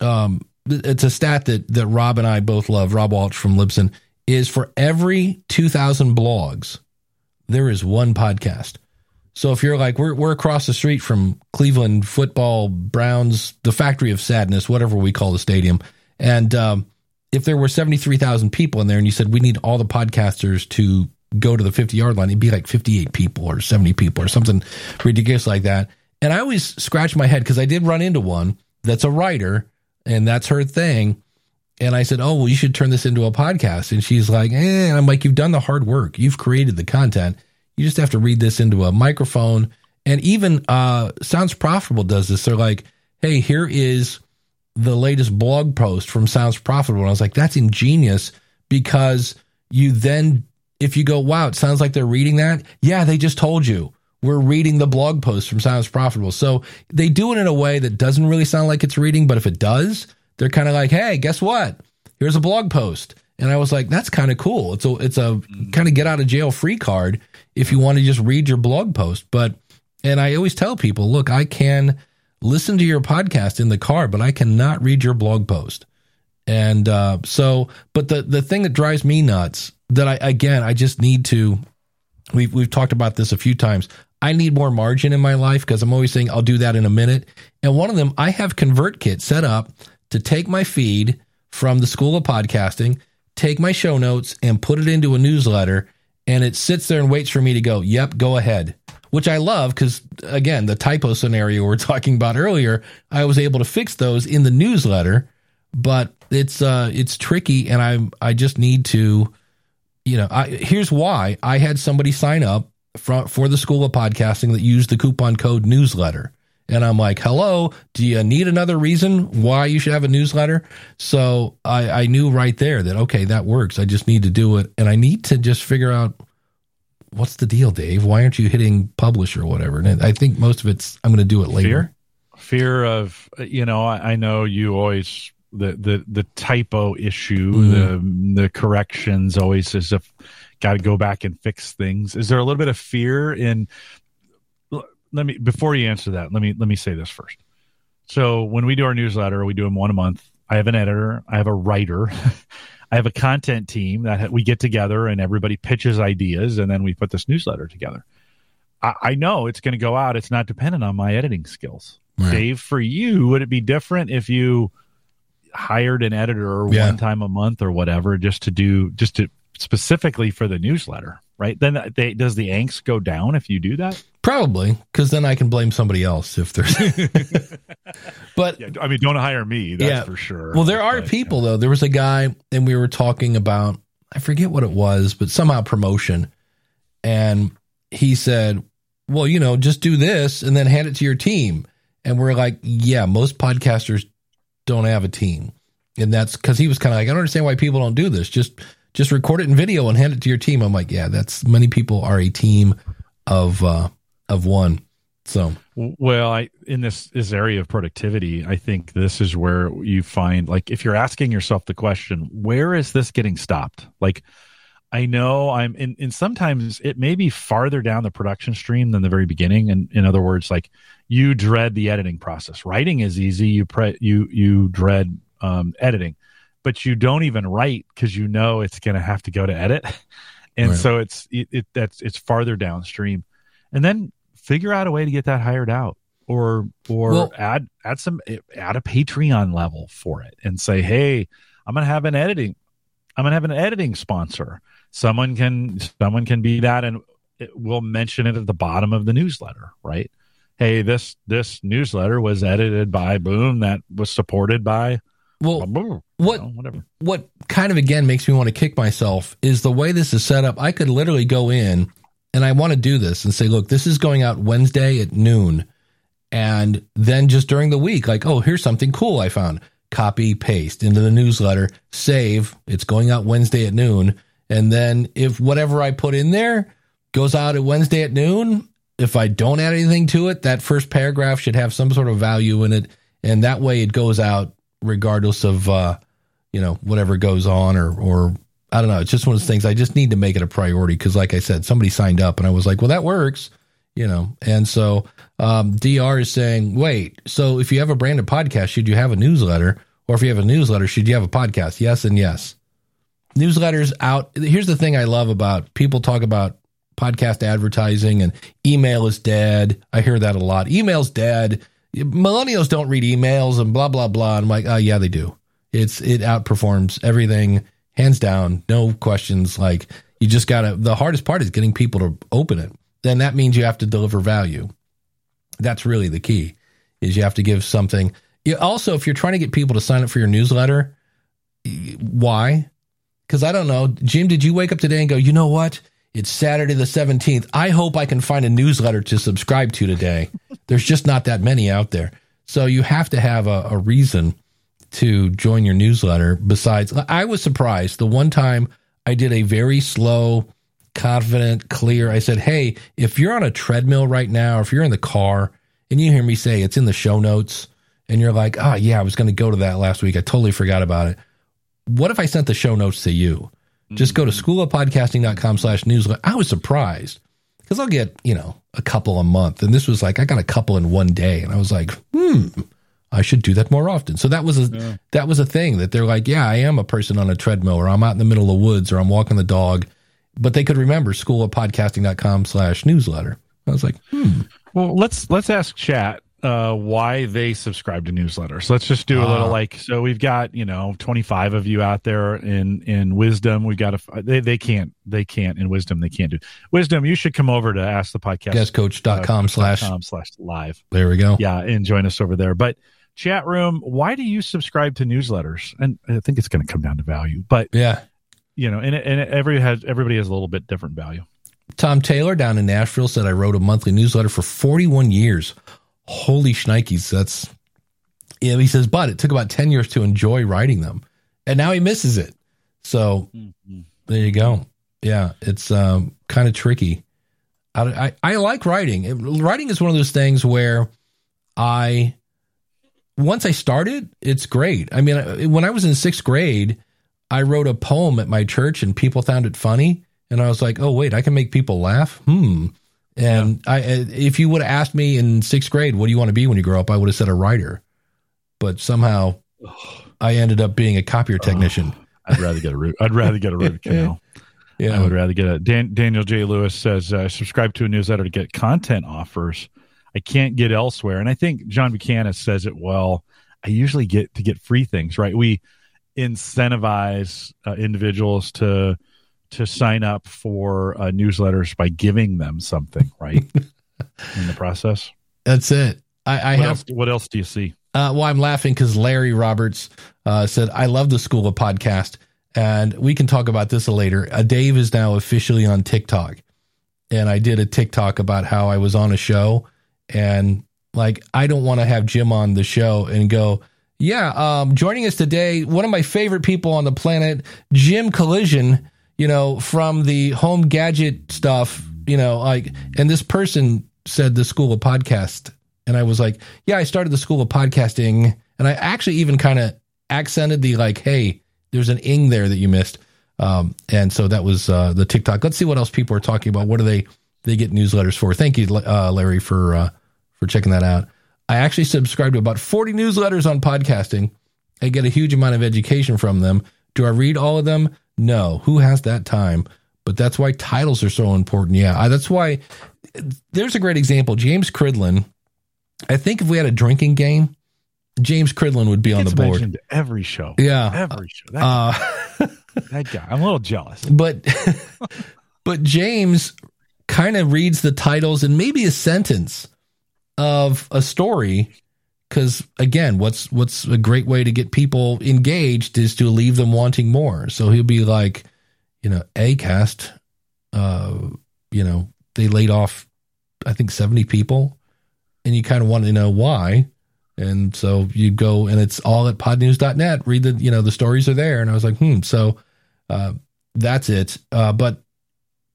Um it's a stat that that Rob and I both love Rob Walsh from Libsyn is for every 2000 blogs there is one podcast. So if you're like we're we're across the street from Cleveland football Browns, the factory of sadness, whatever we call the stadium, and um, if there were seventy three thousand people in there, and you said we need all the podcasters to go to the fifty yard line, it'd be like fifty eight people or seventy people or something ridiculous like that. And I always scratch my head because I did run into one that's a writer, and that's her thing. And I said, "Oh, well, you should turn this into a podcast." And she's like, "Eh." And I'm like, "You've done the hard work. You've created the content. You just have to read this into a microphone." And even uh, Sounds Profitable does this. They're like, "Hey, here is the latest blog post from Sounds Profitable." And I was like, "That's ingenious," because you then, if you go, "Wow, it sounds like they're reading that," yeah, they just told you. We're reading the blog post from Sounds Profitable. So they do it in a way that doesn't really sound like it's reading, but if it does, they're kind of like, hey, guess what? Here's a blog post. And I was like, that's kind of cool. It's a it's a kind of get out of jail free card if you want to just read your blog post. But and I always tell people, look, I can listen to your podcast in the car, but I cannot read your blog post. And uh, so, but the the thing that drives me nuts that I again I just need to we've we've talked about this a few times. I need more margin in my life because I'm always saying I'll do that in a minute. And one of them, I have ConvertKit set up to take my feed from the School of Podcasting, take my show notes and put it into a newsletter, and it sits there and waits for me to go, yep, go ahead. Which I love because, again, the typo scenario we we're talking about earlier, I was able to fix those in the newsletter, but it's uh, it's tricky, and I I just need to, you know, I, here's why I had somebody sign up for, for the School of Podcasting that used the coupon code newsletter. And I'm like, hello, do you need another reason why you should have a newsletter? So I, I knew right there that, okay, that works. I just need to do it. And I need to just figure out what's the deal, Dave? Why aren't you hitting publish or whatever? And I think most of it's, I'm going to do it later. Fear, fear of, you know, I, I know you always, the, the, the typo issue, mm-hmm. the, the corrections always as if got to go back and fix things. Is there a little bit of fear in let me before you answer that, let me let me say this first. So when we do our newsletter, we do them one a month. I have an editor, I have a writer, I have a content team that we get together and everybody pitches ideas, and then we put this newsletter together. I, I know it's going to go out. It's not dependent on my editing skills. Right. Dave, for you, would it be different if you hired an editor yeah. one time a month or whatever just to do just to specifically for the newsletter? Right? Then they, does the angst go down if you do that? Probably, because then I can blame somebody else if there's. but yeah, I mean, don't hire me. That's yeah. for sure. Well, there are but, people yeah. though. There was a guy, and we were talking about I forget what it was, but somehow promotion, and he said, "Well, you know, just do this and then hand it to your team." And we're like, "Yeah, most podcasters don't have a team." And that's because he was kind of like, I don't understand why people don't do this. Just just record it in video and hand it to your team. I'm like, yeah, that's many people are a team of uh, of one. So well, I in this this area of productivity, I think this is where you find like if you're asking yourself the question, where is this getting stopped? Like I know I'm in, and sometimes it may be farther down the production stream than the very beginning. And in other words, like you dread the editing process. Writing is easy. You pre you you dread um, editing but you don't even write because you know it's going to have to go to edit, and right. so it's it, it, that's it's farther downstream, and then figure out a way to get that hired out, or or well, add add some eh, add a Patreon level for it, and say, hey, I'm going to have an editing, I'm going to have an editing sponsor. Someone can someone can be that, and we'll mention it at the bottom of the newsletter, right? Hey, this this newsletter was edited by Boom that was supported by well, what whatever. What kind of again makes me want to kick myself is the way this is set up. I could literally go in and I want to do this and say, look, this is going out Wednesday at noon, and then just during the week, like, oh, here's something cool I found. Copy paste into the newsletter, save. It's going out Wednesday at noon, and then if whatever I put in there goes out at Wednesday at noon, if I don't add anything to it, that first paragraph should have some sort of value in it, and that way it goes out regardless of uh, you know whatever goes on or or I don't know. It's just one of those things. I just need to make it a priority because, like I said, somebody signed up and I was like, well, that works, you know. And so um, Dr is saying, wait, so if you have a branded podcast, should you have a newsletter? Or if you have a newsletter, should you have a podcast? Yes and yes. Newsletters out. Here's the thing I love about people talk about podcast advertising and email is dead. I hear that a lot. Email's dead millennials don't read emails and blah blah blah. I'm like, oh yeah, they do. It's it outperforms everything hands down, no questions. Like you just gotta. The hardest part is getting people to open it. Then that means you have to deliver value. That's really the key. Is you have to give something. You, also, if you're trying to get people to sign up for your newsletter, why? Because I don't know, Jim. Did you wake up today and go, you know what? It's Saturday the 17th. I hope I can find a newsletter to subscribe to today. There's just not that many out there. So you have to have a, a, reason to join your newsletter. Besides, I was surprised the one time I did a very slow, confident, clear. I said, Hey, if you're on a treadmill right now, or if you're in the car and you hear me say it's in the show notes and you're like, Oh, yeah, I was going to go to that last week. I totally forgot about it. What if I sent the show notes to you? Just go to schoolofpodcasting.com slash newsletter. I was surprised because I'll get, you know, a couple a month. And this was like, I got a couple in one day. And I was like, hmm, I should do that more often. So that was a, yeah. that was a thing that they're like, yeah, I am a person on a treadmill or I'm out in the middle of the woods or I'm walking the dog. But they could remember schoolofpodcasting.com slash newsletter. I was like, hmm. Well, let's let's ask chat uh, why they subscribe to newsletters. Let's just do a little Ah. like so. We've got you know twenty five of you out there in in wisdom. We've got a they they can't they can't in wisdom they can't do wisdom. You should come over to ask the podcast Guestcoach.com uh, slash. com slash live. There we go. Yeah, and join us over there. But chat room, why do you subscribe to newsletters? And I think it's going to come down to value, but Yeah. you know, and it- and it- every has everybody has a little bit different value. Tom Taylor down in Nashville said I wrote a monthly newsletter for 41 years. Holy shnikes. That's, yeah, he says, but it took about 10 years to enjoy writing them. And now he misses it. So there you go. Yeah, it's um, kind of tricky. I, I, I like writing. It- writing is one of those things where I, once I started, it's great. I mean, I- when I was in sixth grade, I wrote a poem at my church and people found it funny. And I was like, oh, wait, I can make people laugh. Hmm. And I, if you would have asked me in sixth grade, what do you want to be when you grow up? I would have said a writer. But somehow I ended up being a copier technician. I'd rather get a root. I'd rather get a root canal. Yeah. I would rather get a. Dan, Daniel J. Lewis says, uh, subscribe to a newsletter to get content offers I can't get elsewhere. And I think John Buchanan says it well. I usually get to get free things, right? We incentivize uh, individuals to to sign up for uh, newsletters by giving them something, right? In the process. That's it. I, I What have else, what else do you see? Uh, well, I'm laughing because Larry Roberts uh, said, I love the School of Podcast. And we can talk about this later. Uh, Dave is now officially on TikTok. And I did a TikTok about how I was on a show. And like, I don't want to have Jim on the show and go, yeah, um, joining us today, one of my favorite people on the planet, Jim Collision, you know, from the home gadget stuff, you know, like, and this person said the School of Podcast. And I was like, yeah, I started the School of Podcasting. And I actually even kind of accented the like, hey, there's an ing there that you missed. Um, and so that was uh, the TikTok. Let's see what else people are talking about. What do they they get newsletters for? Thank you, uh, Larry, for uh, for checking that out. I actually subscribe to about 40 newsletters on podcasting. I get a huge amount of education from them. Do I read all of them? No. Who has that time? But that's why titles are so important. Yeah, I, that's why. There's a great example. James Cridland. I think if we had a drinking game, James Cridland would be on the board. every show. Yeah. Every show. That, Uh, that guy. I'm a little jealous. but but James kind of reads the titles and maybe a sentence of a story because again what's what's a great way to get people engaged is to leave them wanting more. So he'll be like you know acast uh you know they laid off i think 70 people and you kind of want to know why. And so you go and it's all at podnews.net read the you know the stories are there. And i was like hmm so uh that's it. Uh but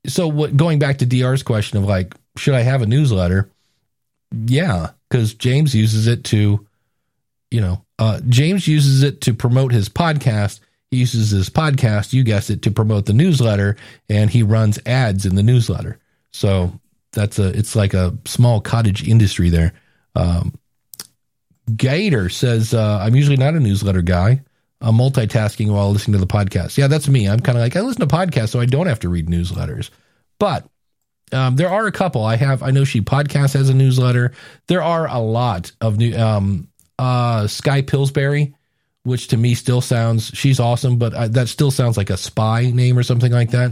so what going back to dr's question of like should i have a newsletter? Yeah because james uses it to you know uh james uses it to promote his podcast. He uses his podcast you guessed it to promote the newsletter and he runs ads in the newsletter. So that's a it's like a small cottage industry there. Um gator says uh i'm usually not a newsletter guy. I'm multitasking while listening to the podcast. Yeah that's me. I'm kind of like i listen to podcasts so i don't have to read newsletters. But um, there are a couple. I have. I know she podcast has a newsletter. There are a lot of new. Um, uh, Sky Pillsbury, which to me still sounds. She's awesome, but uh, that still sounds like a spy name or something like that.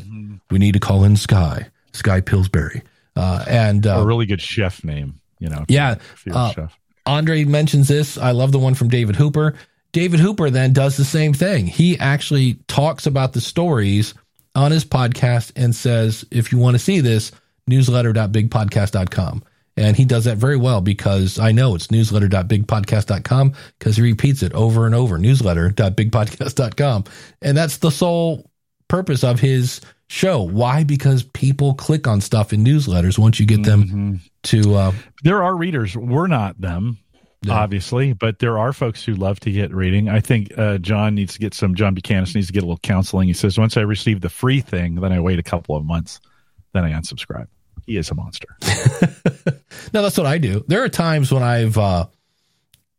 We need to call in Sky. Sky Pillsbury. Uh, and uh, a really good chef name, you know. Yeah, uh, chef. Andre mentions this. I love the one from David Hooper. David Hooper then does the same thing. He actually talks about the stories on his podcast and says, if you want to see this, newsletter.bigpodcast.com. And he does that very well because I know it's newsletter.bigpodcast.com because he repeats it over and over newsletter.bigpodcast.com. And that's the sole purpose of his show. Why? Because people click on stuff in newsletters once you get them to. Uh, There are readers. We're not them, Yeah. obviously, but there are folks who love to get reading. I think uh, John needs to get some. John Buchanan needs to get a little counseling. He says once I receive the free thing, then I wait a couple of months, then I unsubscribe. He is a monster. No, that's what I do. There are times when I've, uh,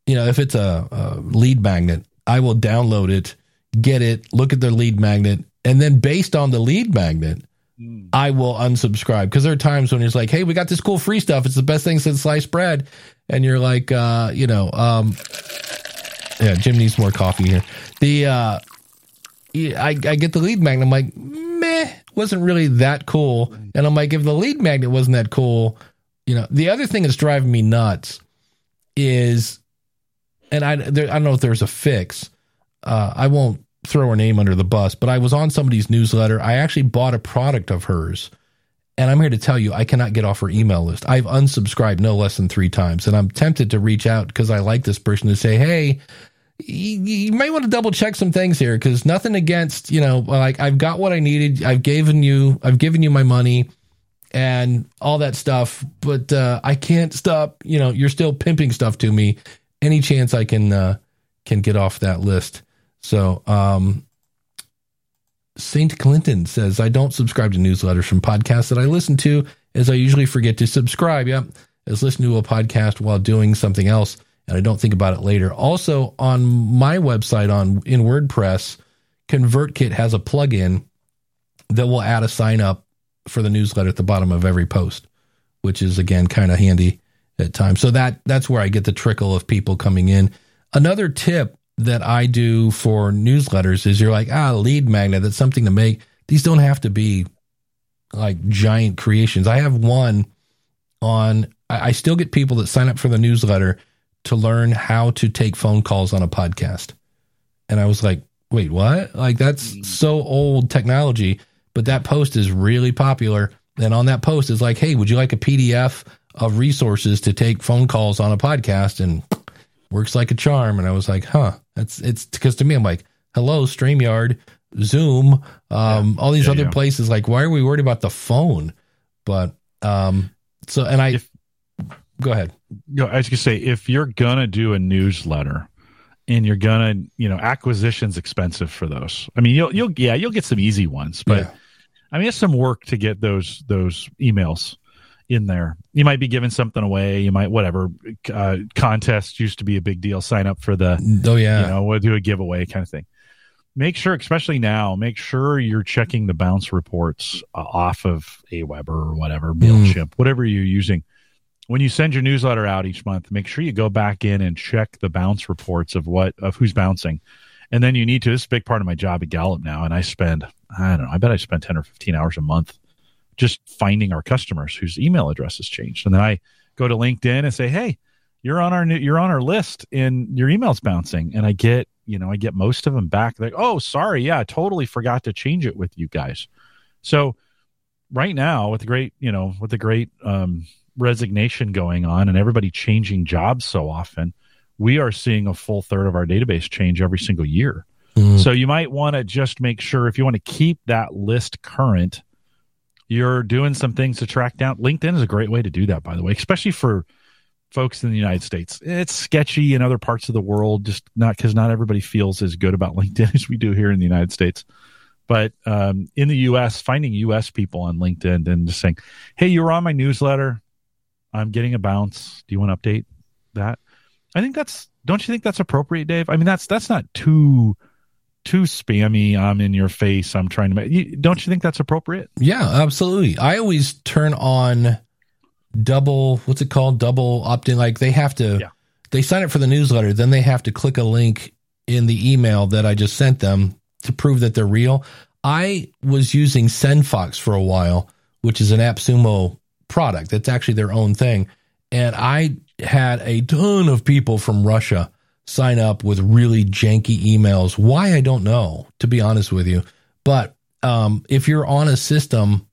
you know, if it's a, a lead magnet, I will download it, get it, look at the lead magnet, and then based on the lead magnet, I will unsubscribe because there are times when it's like, hey, we got this cool free stuff. It's the best thing since sliced bread. And you're like, uh, you know, um, yeah, Jim needs more coffee here. The, uh, I, I get the lead magnet. I'm like, meh, wasn't really that cool. And I'm like, if the lead magnet wasn't that cool, you know, the other thing that's driving me nuts is, and I, there, I don't know if there's a fix. Uh, I won't throw her name under the bus, but I was on somebody's newsletter. I actually bought a product of hers. And I'm here to tell you, I cannot get off her email list. I've unsubscribed no less than three times. And I'm tempted to reach out because I like this person to say, hey, you, you might want to double check some things here because nothing against, you know, like I've got what I needed. I've given you, I've given you my money and all that stuff, but uh, I can't stop. You know, you're still pimping stuff to me. Any chance I can uh, can get off that list? So, um, Saint Clinton says, I don't subscribe to newsletters from podcasts that I listen to, as I usually forget to subscribe. Yep. As listen to a podcast while doing something else, and I don't think about it later. Also, on my website on in WordPress, ConvertKit has a plugin that will add a sign up for the newsletter at the bottom of every post, which is again kind of handy at times. So that that's where I get the trickle of people coming in. Another tip that I do for newsletters is you're like, ah, lead magnet, that's something to make. These don't have to be like giant creations. I have one on, I, I still get people that sign up for the newsletter to learn how to take phone calls on a podcast. And I was like, wait, what? Like, that's so old technology, but that post is really popular. And on that post is like, hey, would you like a PDF of resources to take phone calls on a podcast? And works like a charm. And I was like, huh, that's it's because to me, I'm like, hello, StreamYard, Zoom, um, all these Yeah, other yeah. places. Like, why are we worried about the phone? But um, so, and I If- go ahead. You know, I was gonna say if you're gonna do a newsletter and you're gonna, you know, acquisition's expensive for those. I mean, you'll you'll yeah, you'll get some easy ones, but Yeah. I mean, it's some work to get those those emails in there. You might be giving something away. You might whatever uh, contests used to be a big deal. Sign up for the Oh yeah. you know we'll do a giveaway kind of thing. Make sure, especially now, make sure you're checking the bounce reports uh, off of Aweber or whatever Mailchimp, whatever you're using. When you send your newsletter out each month, make sure you go back in and check the bounce reports of what of who's bouncing. And then you need to. This is a big part of my job at Gallup now, and I spend I don't know. I bet I spend ten or fifteen hours a month just finding our customers whose email address has changed, and then I go to LinkedIn and say, "Hey, you're on our new, you're on our list, and your email's bouncing." And I get you know I get most of them back. Like, "Oh, sorry, yeah, I totally forgot to change it with you guys." So right now, with the great you know with the great um, resignation going on and everybody changing jobs so often, we are seeing a full third of our database change every single year. Mm. So you might want to just make sure if you want to keep that list current, you're doing some things to track down. LinkedIn is a great way to do that, by the way, especially for folks in the United States. It's sketchy in other parts of the world, just not because not everybody feels as good about LinkedIn as we do here in the United States. But um, in the U.S., finding U.S. people on LinkedIn and just saying, "Hey, you were on my newsletter. I'm getting a bounce. Do you want to update that?" I think that's. Don't you think that's appropriate, Dave? I mean, that's that's not too too spammy. I'm in your face. I'm trying to make. You, don't you think that's appropriate? Yeah, absolutely. I always turn on double, what's it called? Double opt in. Like they have to, Yeah. they sign up for the newsletter, then they have to click a link in the email that I just sent them to prove that they're real. I was using SendFox for a while, which is an AppSumo product. That's actually their own thing. And I had a ton of people from Russia sign up with really janky emails. Why I don't know, to be honest with you. But um, if you're on a system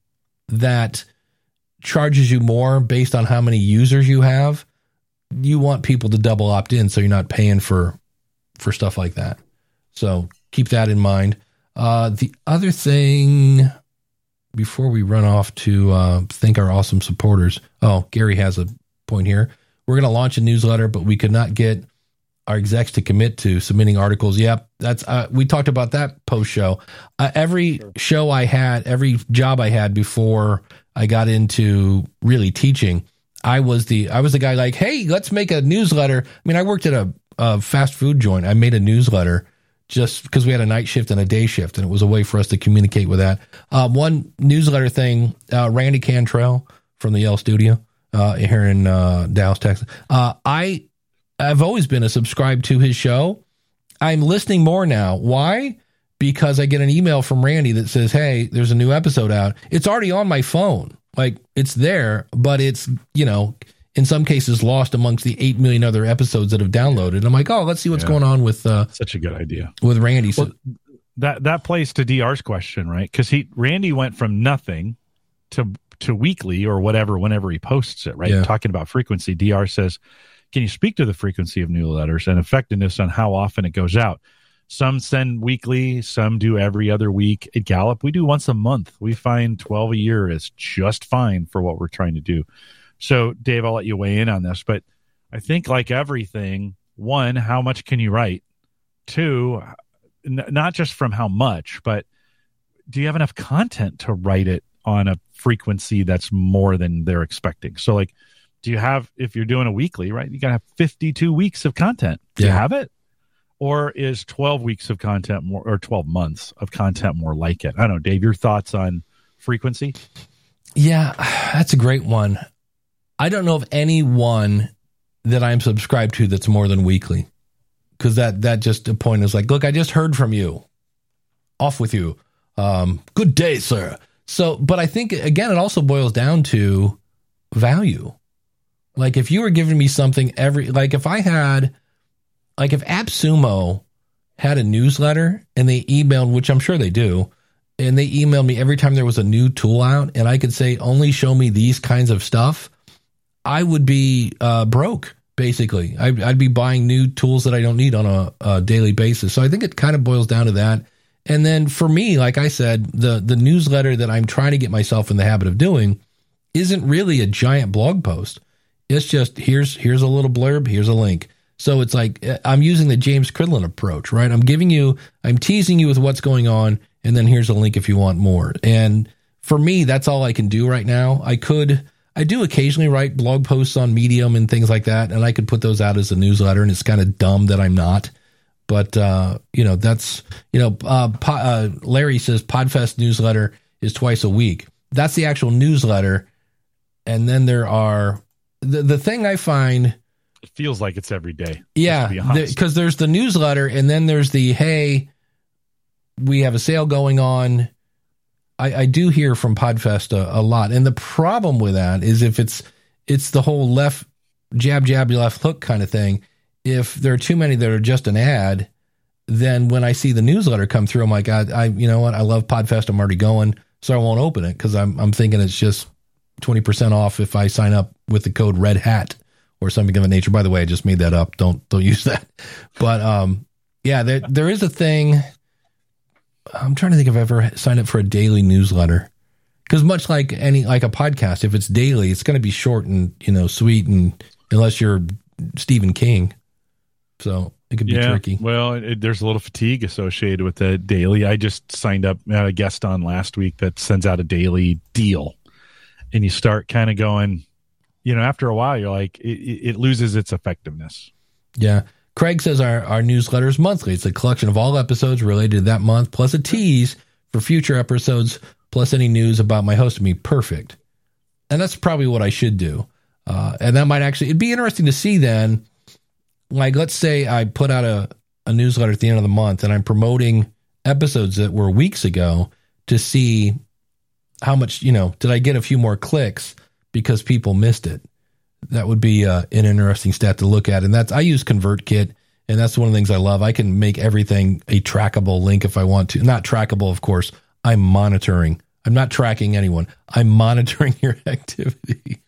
that charges you more based on how many users you have, you want people to double opt in so you're not paying for for stuff like that. So keep that in mind. Uh, the other thing before we run off to uh, thank our awesome supporters. Oh, Gary has a point here. We're going to launch a newsletter, but we could not get our execs to commit to submitting articles. Yep, that's uh, we talked about that post show. Uh, every show I had, every job I had before I got into really teaching, I was the I was the guy like, hey, let's make a newsletter. I mean, I worked at a, a fast food joint. I made a newsletter just because we had a night shift and a day shift, and it was a way for us to communicate with that. Uh, one newsletter thing, uh, Randy Cantrell from the Yellow Studio uh, here in uh, Dallas, Texas. Uh, I I've always been a subscribe to his show. I'm listening more now. Why? Because I get an email from Randy that says, "Hey, there's a new episode out." It's already on my phone. Like it's there, but it's you know in some cases lost amongst the 8 million other episodes that have downloaded. I'm like, oh, let's see what's yeah. going on with uh, such a good idea with Randy. So, well, that that plays to Dr's question, right? Because he Randy went from nothing to to weekly or whatever whenever he posts it, right? Yeah. Talking about frequency, Dr says, can you speak to the frequency of newsletters and effectiveness on how often it goes out? Some send weekly, some do every other week. At Gallup, we do once a month. We find 12 a year is just fine for what we're trying to do. So, Dave, I'll let you weigh in on this, but I think like everything, one, how much can you write? Two, n- not just from how much, but do you have enough content to write it on a frequency that's more than they're expecting? So, like, do you have, if you're doing a weekly, right, you got to have 52 weeks of content. Do yeah. you have it? Or is 12 weeks of content more, or 12 months of content more like it? I don't know, Dave, your thoughts on frequency? Yeah, that's a great one. I don't know of any one that I'm subscribed to that's more than weekly. Cause that, that just a point is like, look, I just heard from you. Off with you. Um, good day, sir. So, but I think again, it also boils down to value. Like if you were giving me something every, like if I had, like if AppSumo had a newsletter and they emailed, which I'm sure they do, and they emailed me every time there was a new tool out, and I could say only show me these kinds of stuff. I would be uh, broke basically. I'd, I'd, be buying new tools that I don't need on a, a, daily basis. So I think it kind of boils down to that. And then for me, like I said, the the newsletter that I'm trying to get myself in the habit of doing isn't really a giant blog post. It's just here's here's a little blurb, here's a link. So it's like uh, I'm using the James Cridland approach, right? I'm giving you, I'm teasing you with what's going on, and then here's a link if you want more. And for me, that's all I can do right now. I could I do occasionally write blog posts on Medium and things like that, and I could put those out as a newsletter. And it's kind of dumb that I'm not, but uh, you know that's you know uh, po- uh, Larry says Podfest newsletter is twice a week. That's the actual newsletter, and then there are the the thing I find. It feels like it's every day. Yeah, because the, there's the newsletter, and then there's the hey, we have a sale going on I, I do hear from Podfest a, a, lot, and the problem with that is if it's it's the whole left jab jab left hook kind of thing. If there are too many that are just an ad, then when I see the newsletter come through, I'm like, I, I you know what, I love Podfest. I'm already going, so I won't open it because I'm I'm thinking it's just twenty percent off if I sign up with the code Red Hat or something of the nature. By the way, I just made that up. Don't don't use that. But um, yeah, there there is a thing I'm trying to think if I've ever signed up for a daily newsletter. Because much like any like a podcast, if it's daily, it's going to be short and you know sweet, and unless you're Stephen King, so it could be yeah, tricky. Well, it, there's a little fatigue associated with the daily. I just signed up, had a guest on last week that sends out a daily deal, and you start kind of going, you know, after a while, you're like, it, it loses its effectiveness. Yeah. Craig says our, our newsletter is monthly. It's a collection of all episodes related to that month, plus a tease for future episodes, plus any news about my host and me. Perfect. And that's probably what I should do. Uh, and that might actually, it'd be interesting to see then, like, let's say I put out a, a newsletter at the end of the month and I'm promoting episodes that were weeks ago to see how much, you know, did I get a few more clicks because people missed it? That would be uh, an interesting stat to look at. And that's I use ConvertKit, and that's one of the things I love. I can make everything a trackable link if I want to. Not trackable, of course. I'm monitoring. I'm not tracking anyone. I'm monitoring your activity.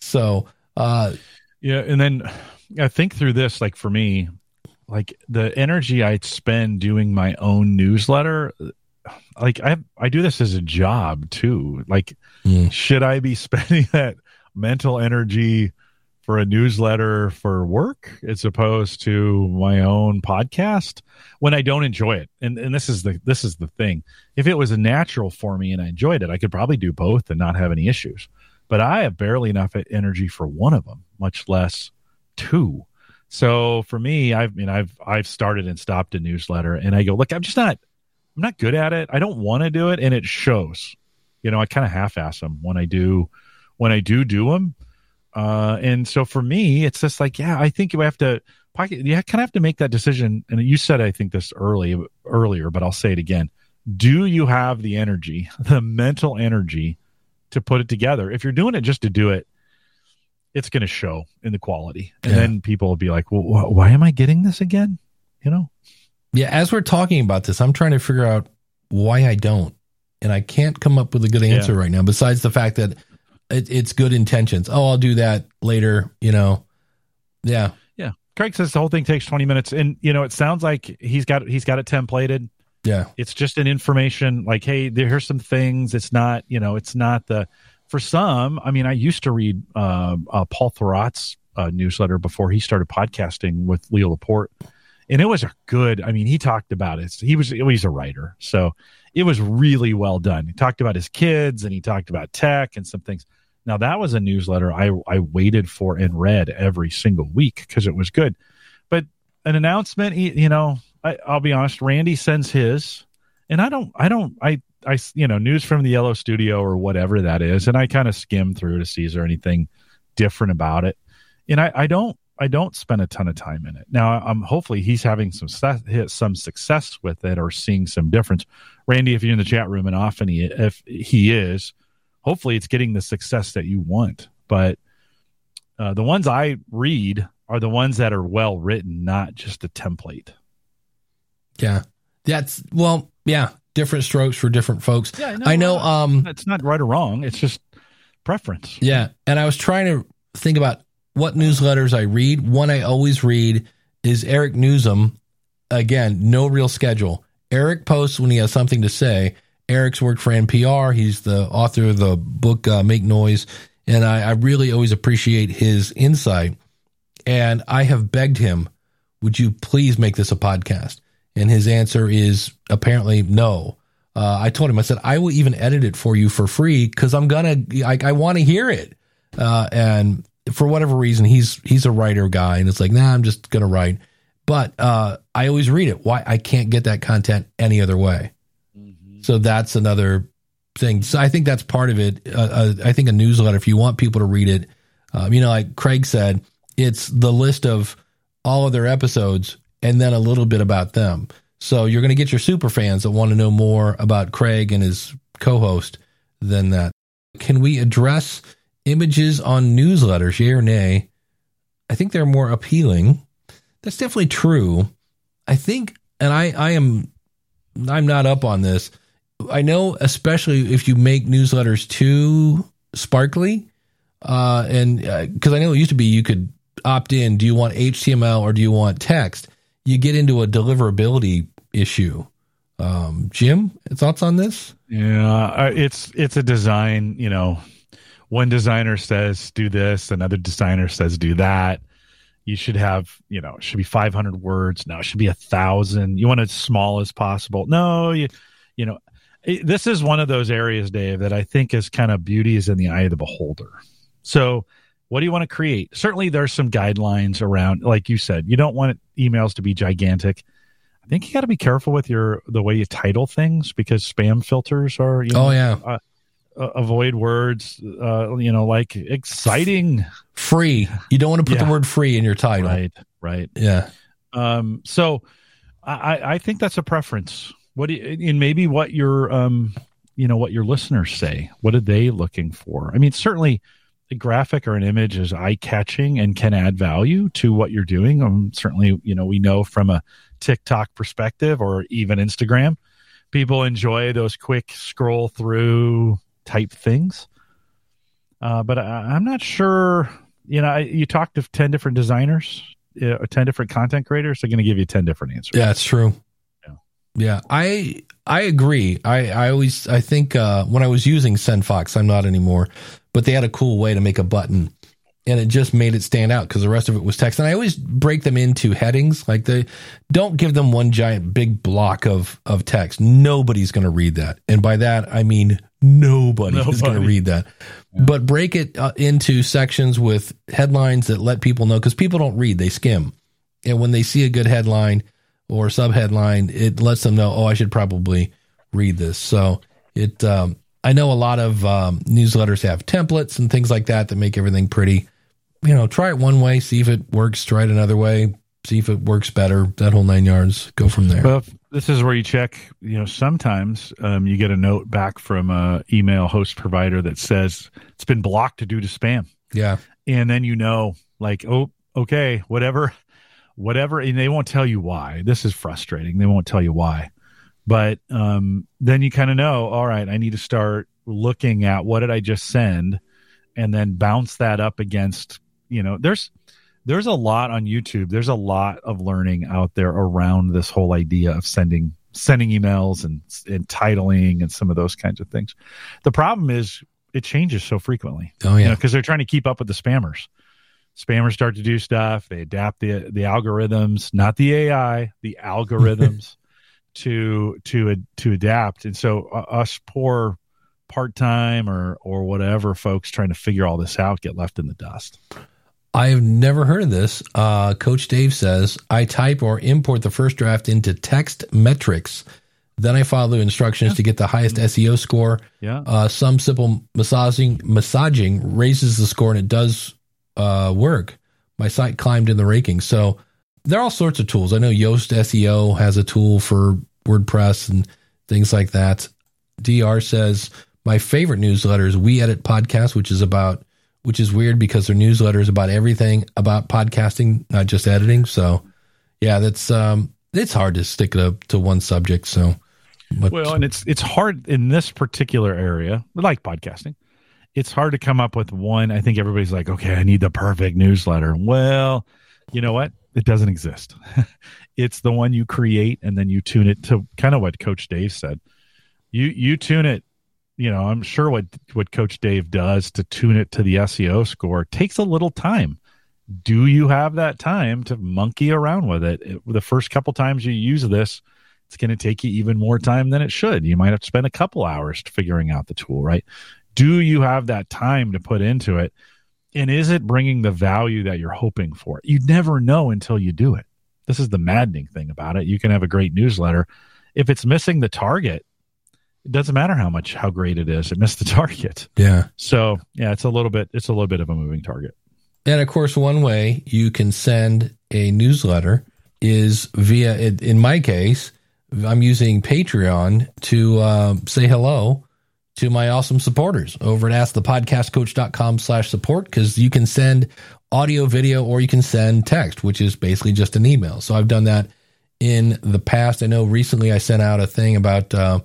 So, uh, yeah, and then I think through this, like for me, like the energy I spend doing my own newsletter, like I I do this as a job too. Like, mm. should I be spending that mental energy for a newsletter for work as opposed to my own podcast when I don't enjoy it. And and this is the this is the thing. If it was a natural for me and I enjoyed it, I could probably do both and not have any issues. But I have barely enough energy for one of them, much less two. So for me, I've I mean I've I've started and stopped a newsletter, and I go, look, I'm just not I'm not good at it. I don't want to do it, and it shows. You know, I kind of half-ass them when I do when I do do them. Uh, and so for me, it's just like, yeah, I think you have to pocket. You kind of have to make that decision. And you said, I think this early earlier, but I'll say it again. Do you have the energy, the mental energy to put it together? If you're doing it just to do it, it's going to show in the quality. And yeah. then people will be like, well, wh- why am I getting this again? You know? Yeah. As we're talking about this, I'm trying to figure out why I don't. And I can't come up with a good answer yeah. right now, besides the fact that it, it's good intentions. Oh, I'll do that later. You know, yeah, yeah. Craig says the whole thing takes twenty minutes, and you know, it sounds like he's got he's got it templated. Yeah, it's just an information like, hey, here's some things. It's not, you know, it's not the. For some, I mean, I used to read uh, uh, Paul Thurrott's uh, newsletter before he started podcasting with Leo Laporte, and it was a good. I mean, he talked about it. He was he's a writer, so it was really well done. He talked about his kids and he talked about tech and some things. Now that was a newsletter I I waited for and read every single week because it was good. But an announcement, you know, I, I'll be honest, Randy sends his, and I don't, I don't, I I you know news from the Yellow Studio or whatever that is, and I kind of skim through to see is there anything different about it, and I I don't I don't spend a ton of time in it. Now I'm hopefully he's having some some success with it or seeing some difference. Randy, if you're in the chat room, and often he if he is, hopefully it's getting the success that you want. But uh, the ones I read are the ones that are well written, not just a template. Yeah, that's well, yeah, different strokes for different folks. Yeah, I know. um, it's not right or wrong. It's just preference. Yeah, and I was trying to think about what newsletters I read. One I always read is Eric Nuzum. Again, no real schedule. Eric posts when he has something to say, Eric's worked for NPR. He's the author of the book uh, Make Noise, and I, I really always appreciate his insight. And I have begged him, "Would you please make this a podcast?" And his answer is apparently no. Uh, I told him, I said, I will even edit it for you for free because I'm gonna, I, I want to hear it. Uh, and for whatever reason, he's he's a writer guy, and it's like, nah, I'm just gonna write. But uh, I always read it. Why I can't get that content any other way. So that's another thing. So I think that's part of it. Uh, uh, I think a newsletter, if you want people to read it, um, you know, like Craig said, it's the list of all of their episodes and then a little bit about them. So you're going to get your super fans that want to know more about Craig and his co-host than that. Can we address images on newsletters, yay or nay? I think they're more appealing. That's definitely true. I think, and I, I am, I'm not up on this. I know, especially if you make newsletters too sparkly, uh, and because uh, I know it used to be you could opt in. Do you want HTML or do you want text? You get into a deliverability issue. Um, Jim, thoughts on this? Yeah, it's it's a design. You know, one designer says do this, another designer says do that. You should have, you know, should be 500 words. No, it should be a thousand. You want it as small as possible. No, you, you know, this is one of those areas, Dave, that I think is kind of beauty is in the eye of the beholder. So, what do you want to create? Certainly, there's some guidelines around, like you said, you don't want emails to be gigantic. I think you got to be careful with your the way you title things because spam filters are. You know, oh yeah. Uh, uh, avoid words, uh, you know, like exciting, free. You don't want to put yeah. the word free in your title. Right. Right. Yeah. Um. So, I I think that's a preference what do you, and maybe what your um you know what your listeners say. What are they looking for? I mean certainly a graphic or an image is eye catching and can add value to what you're doing. Um certainly you know we know from a tiktok perspective or even instagram people enjoy those quick scroll through type things. Uh, but I, am not sure you know I, you talked to 10 different designers uh, 10 different content creators they're going to give you 10 different answers. Yeah it's true yeah, I I agree. I I always I think uh, when I was using SendFox, I'm not anymore, but they had a cool way to make a button, and it just made it stand out because the rest of it was text. And I always break them into headings. Like they don't give them one giant big block of of text. Nobody's going to read that, and by that I mean nobody, nobody. is going to read that. Yeah. But break it uh, into sections with headlines that let people know because people don't read; they skim. and when they see a good headline or subheadline, it lets them know, oh, I should probably read this. So it, um, I know a lot of um, newsletters have templates and things like that that make everything pretty. You know, try it one way, see if it works. Try it another way, see if it works better. That whole nine yards. Go from there. Well, this is where you check. You know, sometimes um, you get a note back from a email host provider that says it's been blocked due to spam. Yeah, and then you know, like, oh, okay, whatever, whatever, and they won't tell you why. This is frustrating. They won't tell you why, but um, then you kind of know. All right, I need to start looking at what did I just send, and then bounce that up against. You know, there's there's a lot on YouTube. There's a lot of learning out there around this whole idea of sending sending emails and and titling and some of those kinds of things. The problem is it changes so frequently. Oh yeah, because you know, they're trying to keep up with the spammers. Spammers start to do stuff. They adapt the the algorithms, not the AI, the algorithms to to to adapt. And so uh, us poor part time or or whatever folks trying to figure all this out get left in the dust. I've never heard of this. Uh, Coach Dave says I type or import the first draft into text metrics. Then I follow the instructions yeah. to get the highest SEO score. Yeah. Uh, some simple massaging massaging raises the score and it does uh, work. My site climbed in the rankings. So there are all sorts of tools. I know Yoast SEO has a tool for WordPress and things like that. DR says my favorite newsletter is We Edit Podcast, which is about which is weird because their newsletter is about everything about podcasting, not just editing. So, yeah, that's um, it's hard to stick to to one subject. So, but, well, and it's it's hard in this particular area, like podcasting. It's hard to come up with one. I think everybody's like, okay, I need the perfect newsletter. Well, you know what? It doesn't exist. it's the one you create and then you tune it to kind of what Coach Dave said. You you tune it you know, I'm sure what what Coach Dave does to tune it to the SEO score takes a little time. Do you have that time to monkey around with it? it the first couple times you use this, it's going to take you even more time than it should. You might have to spend a couple hours figuring out the tool, right? Do you have that time to put into it? And is it bringing the value that you're hoping for? You never know until you do it. This is the maddening thing about it. You can have a great newsletter. If it's missing the target, it doesn't matter how much how great it is it missed the target yeah so yeah it's a little bit it's a little bit of a moving target and of course one way you can send a newsletter is via in my case i'm using patreon to uh, say hello to my awesome supporters over at askthepodcastcoach.com slash support because you can send audio video or you can send text which is basically just an email so i've done that in the past i know recently i sent out a thing about uh,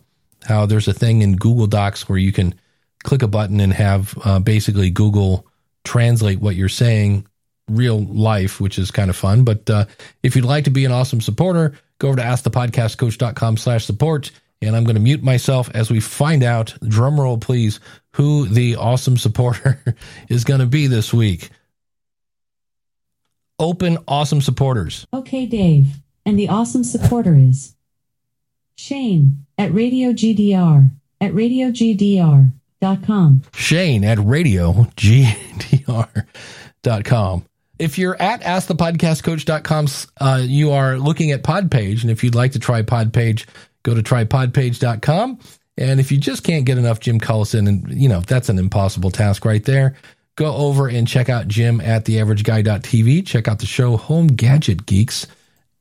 how there's a thing in Google Docs where you can click a button and have uh, basically Google translate what you're saying real life, which is kind of fun. But uh, if you'd like to be an awesome supporter, go over to askthepodcastcoach.com slash support. And I'm going to mute myself as we find out, drum roll please, who the awesome supporter is going to be this week. Open awesome supporters. Okay, Dave. And the awesome supporter is Shane at Radio GDR at radiogdr.com. Shane at radiogdr.com. If you're at askthepodcastcoach.com, uh, you are looking at Podpage. And if you'd like to try Podpage, go to trypodpage.com. And if you just can't get enough Jim Collison, and you know, that's an impossible task right there, go over and check out Jim at theaverageguy.tv. Check out the show Home Gadget Geeks.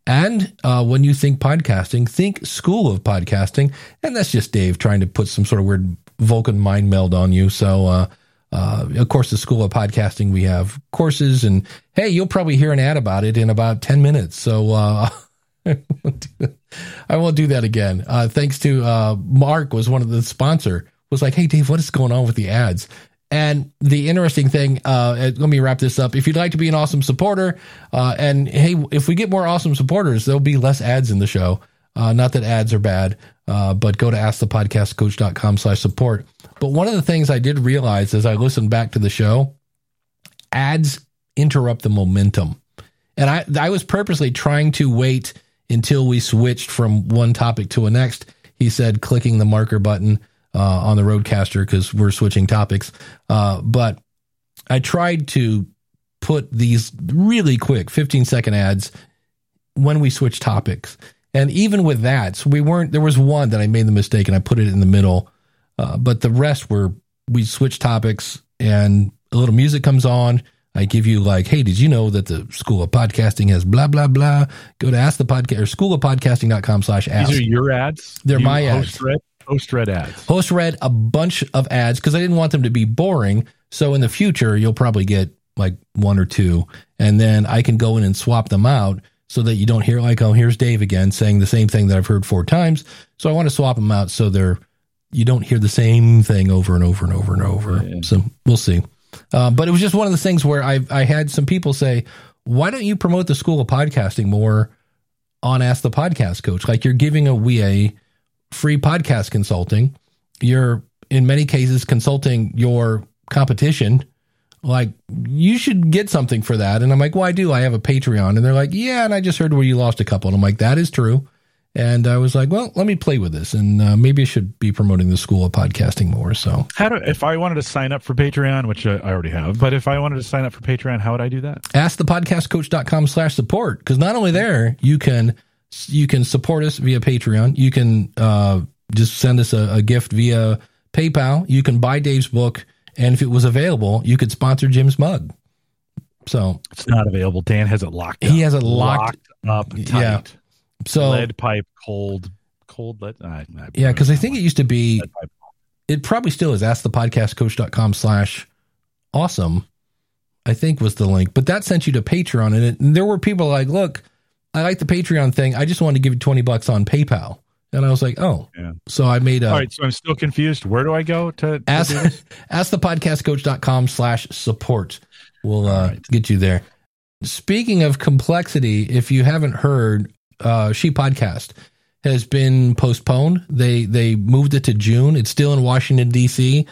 And uh, when you think podcasting, think School of Podcasting. And that's just Dave trying to put some sort of weird Vulcan mind meld on you. So, uh, uh, of course, the School of Podcasting, we have courses. And hey, you'll probably hear an ad about it in about 10 minutes. So, uh, I won't do that again. Uh, thanks to uh, Mark was one of the sponsor was like, hey Dave, what is going on with the ads? And the interesting thing, uh, let me wrap this up. If you'd like to be an awesome supporter, uh, and hey, if we get more awesome supporters, there'll be less ads in the show. Uh, not that ads are bad, uh, but go to askthepodcastcoach.com slash support. But one of the things I did realize as I listened back to the show, ads interrupt the momentum. And I, I was purposely trying to wait until we switched from one topic to a next. He said clicking the marker button uh, on the Rodecaster because we're switching topics. Uh, but I tried to put these really quick 15 second ads when we switch topics. And even with that, so we weren't, there was one that I made the mistake and I put it in the middle. Uh, but the rest were, we switch topics and a little music comes on. I give you like, hey, did you know that the School of Podcasting has blah, blah, blah. Go to ask the podcast or schoolofpodcasting.com slash ask. These are your ads. They're You my host ads. Read, host read ads. Host read a bunch of ads because I didn't want them to be boring. So in the future, you'll probably get like one or two, and then I can go in and swap them out so that you don't hear like, oh, here's Dave again saying the same thing that I've heard four times. So I want to swap them out so they're you don't hear the same thing over and over and over and over. Yeah. So we'll see. Uh, but it was just one of the things where I I had some people say, why don't you promote the School of Podcasting more on Ask the Podcast Coach? Like you're giving a away free podcast consulting. You're in many cases consulting your competition. Like you should get something for that. And I'm like, well, I do. I have a Patreon. And they're like, yeah. And I just heard where you lost a couple. And I'm like, that is true. And I was like, well, let me play with this, and uh, maybe I should be promoting the School of Podcasting more. So How do if I wanted to sign up for Patreon, which I already have, but if I wanted to sign up for Patreon, how would I do that? ask the podcastcoach.com slash support because not only there you can you can support us via patreon you can uh, just send us a, a gift via paypal you can buy dave's book and if it was available you could sponsor jim's mug so It's not available. Dan has it locked. Up. He has it locked- up tight. Yeah. So lead pipe, cold, cold lead. I, I, yeah because i think it used to be it probably still is ask the podcastcoach.com slash awesome i think was the link but that sent you to patreon and, it, and there were people like look i like the patreon thing i just wanted to give you 20 bucks on paypal and i was like oh Yeah. so i made a All right, so I'm still confused. Where do I go to? to ask, ask the podcastcoach.com slash support we'll uh, right. get you there speaking of complexity if you haven't heard uh she podcast has been postponed. They they moved it to june. It's still in washington dc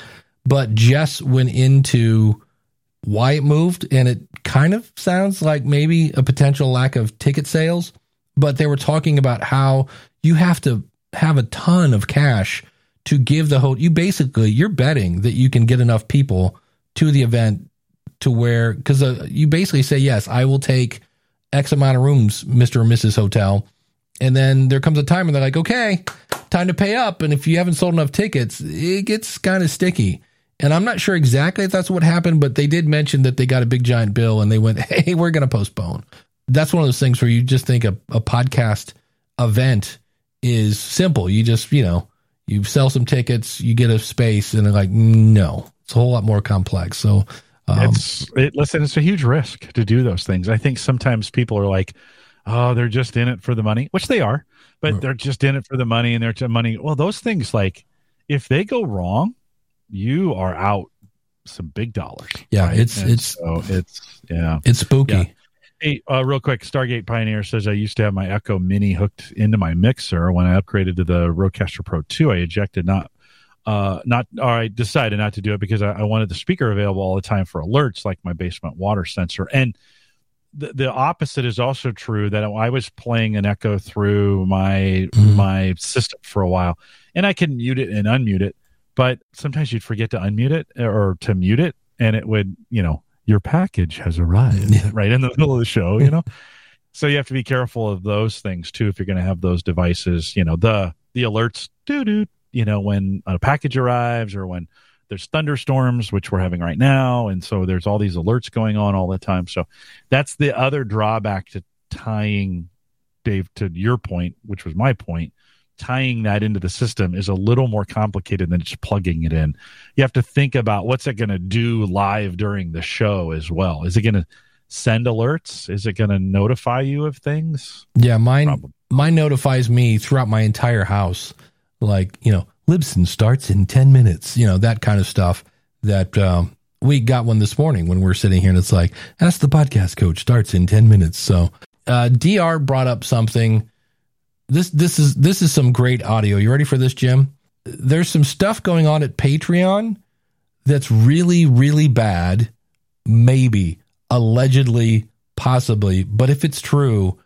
but jess went into why it moved and it kind of sounds like maybe a potential lack of ticket sales but they were talking about how you have to have a ton of cash to give the whole you basically you're betting that you can get enough people to the event to where because uh, you basically say yes i will take x amount of rooms mr or mrs hotel. And then there comes a time when they're like okay time to pay up. And if you haven't sold enough tickets it gets kind of sticky. And i'm not sure exactly if that's what happened but they did mention that they got a big giant bill and they went hey we're going to postpone. That's one of those things where you just think a, a podcast event is simple. You just you know you sell some tickets you get a space and they're like no it's a whole lot more complex. So um, it's it, listen. It's a huge risk to do those things. I think sometimes people are like, "Oh, they're just in it for the money," which they are, but Right. they're just in it for the money, and they're to money. Well, those things, like, if they go wrong, you are out some big dollars. Yeah, right? it's- And it's- so it's yeah. it's spooky Yeah. Hey, uh, real quick, Stargate Pioneer says I used to have my Echo Mini hooked into my mixer. When I upgraded to the Rodecaster Pro 2, I ejected not, uh, not, or I decided not to do it because I, I wanted the speaker available all the time for alerts like my basement water sensor. And the, the opposite is also true that I was playing an Echo through my Mhm. my system for a while, and I can mute it and unmute it, but sometimes you'd forget to unmute it or to mute it, and it would, you know, your package has arrived Yeah. right in the middle of the show, you know. so you have to be careful of those things too if you're going to have those devices. You know, the the alerts, do doo, you know, when a package arrives or when there's thunderstorms, which we're having right now, and so there's all these alerts going on all the time. So that's the other drawback to tying Dave to your point, which was my point. Tying that into the system is a little more complicated than just plugging it in. You have to think about what's it going to do live during the show as well. Is it going to send alerts? Is it going to notify you of things? yeah mine Probably. mine notifies me throughout my entire house like you know libsyn starts in 10 minutes you know that kind of stuff that um, we got one this morning when we are sitting here and it's like ask the podcast coach starts in 10 minutes so uh, dr brought up something this this is this is some great audio you ready for this jim there's some stuff going on at patreon that's really really bad maybe allegedly possibly but if it's true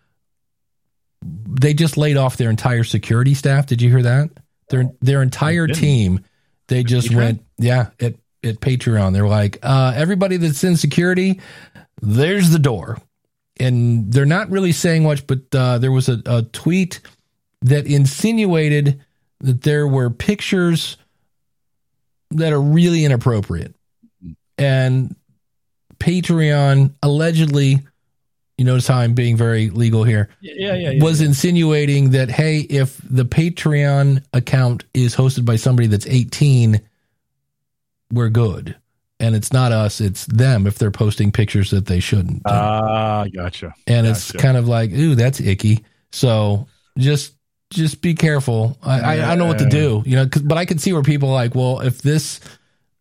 they just laid off their entire security staff. Did you hear that? Their their entire team, they just Patreon? went, yeah, at at Patreon. They're like, uh, everybody that's in security, there's the door. and they're not really saying much, but uh, there was a, a tweet that insinuated that there were pictures that are really inappropriate. And Patreon allegedly, you notice how I'm being very legal here, Yeah, yeah, yeah. was insinuating that, hey, if the Patreon account is hosted by somebody that's 18, we're good. And it's not us, it's them if they're posting pictures that they shouldn't. Ah, gotcha. and it's kind of like, ooh, that's icky. So just just be careful. I, I, I don't know what to do, you know, 'cause- but I can see where people are like, well, if this,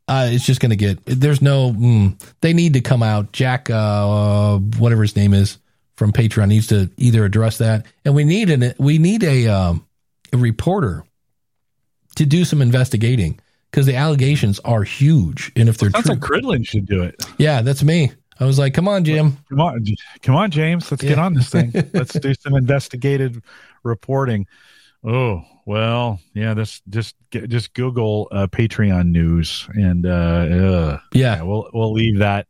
uh, it's just going to get, there's no, mm, they need to come out. Jack, uh, whatever his name is from Patreon needs to either address that. And we need an, we need a, um, a reporter to do some investigating because the allegations are huge. And if they're Sounds true, like Cridland should do it. yeah, that's me. I was like, come on, Jim. Come on, come on, James. Let's get on this thing. Let's do some investigative reporting. Oh well, yeah. This just just Google uh, Patreon news and uh. Yeah. yeah, we'll we'll leave that.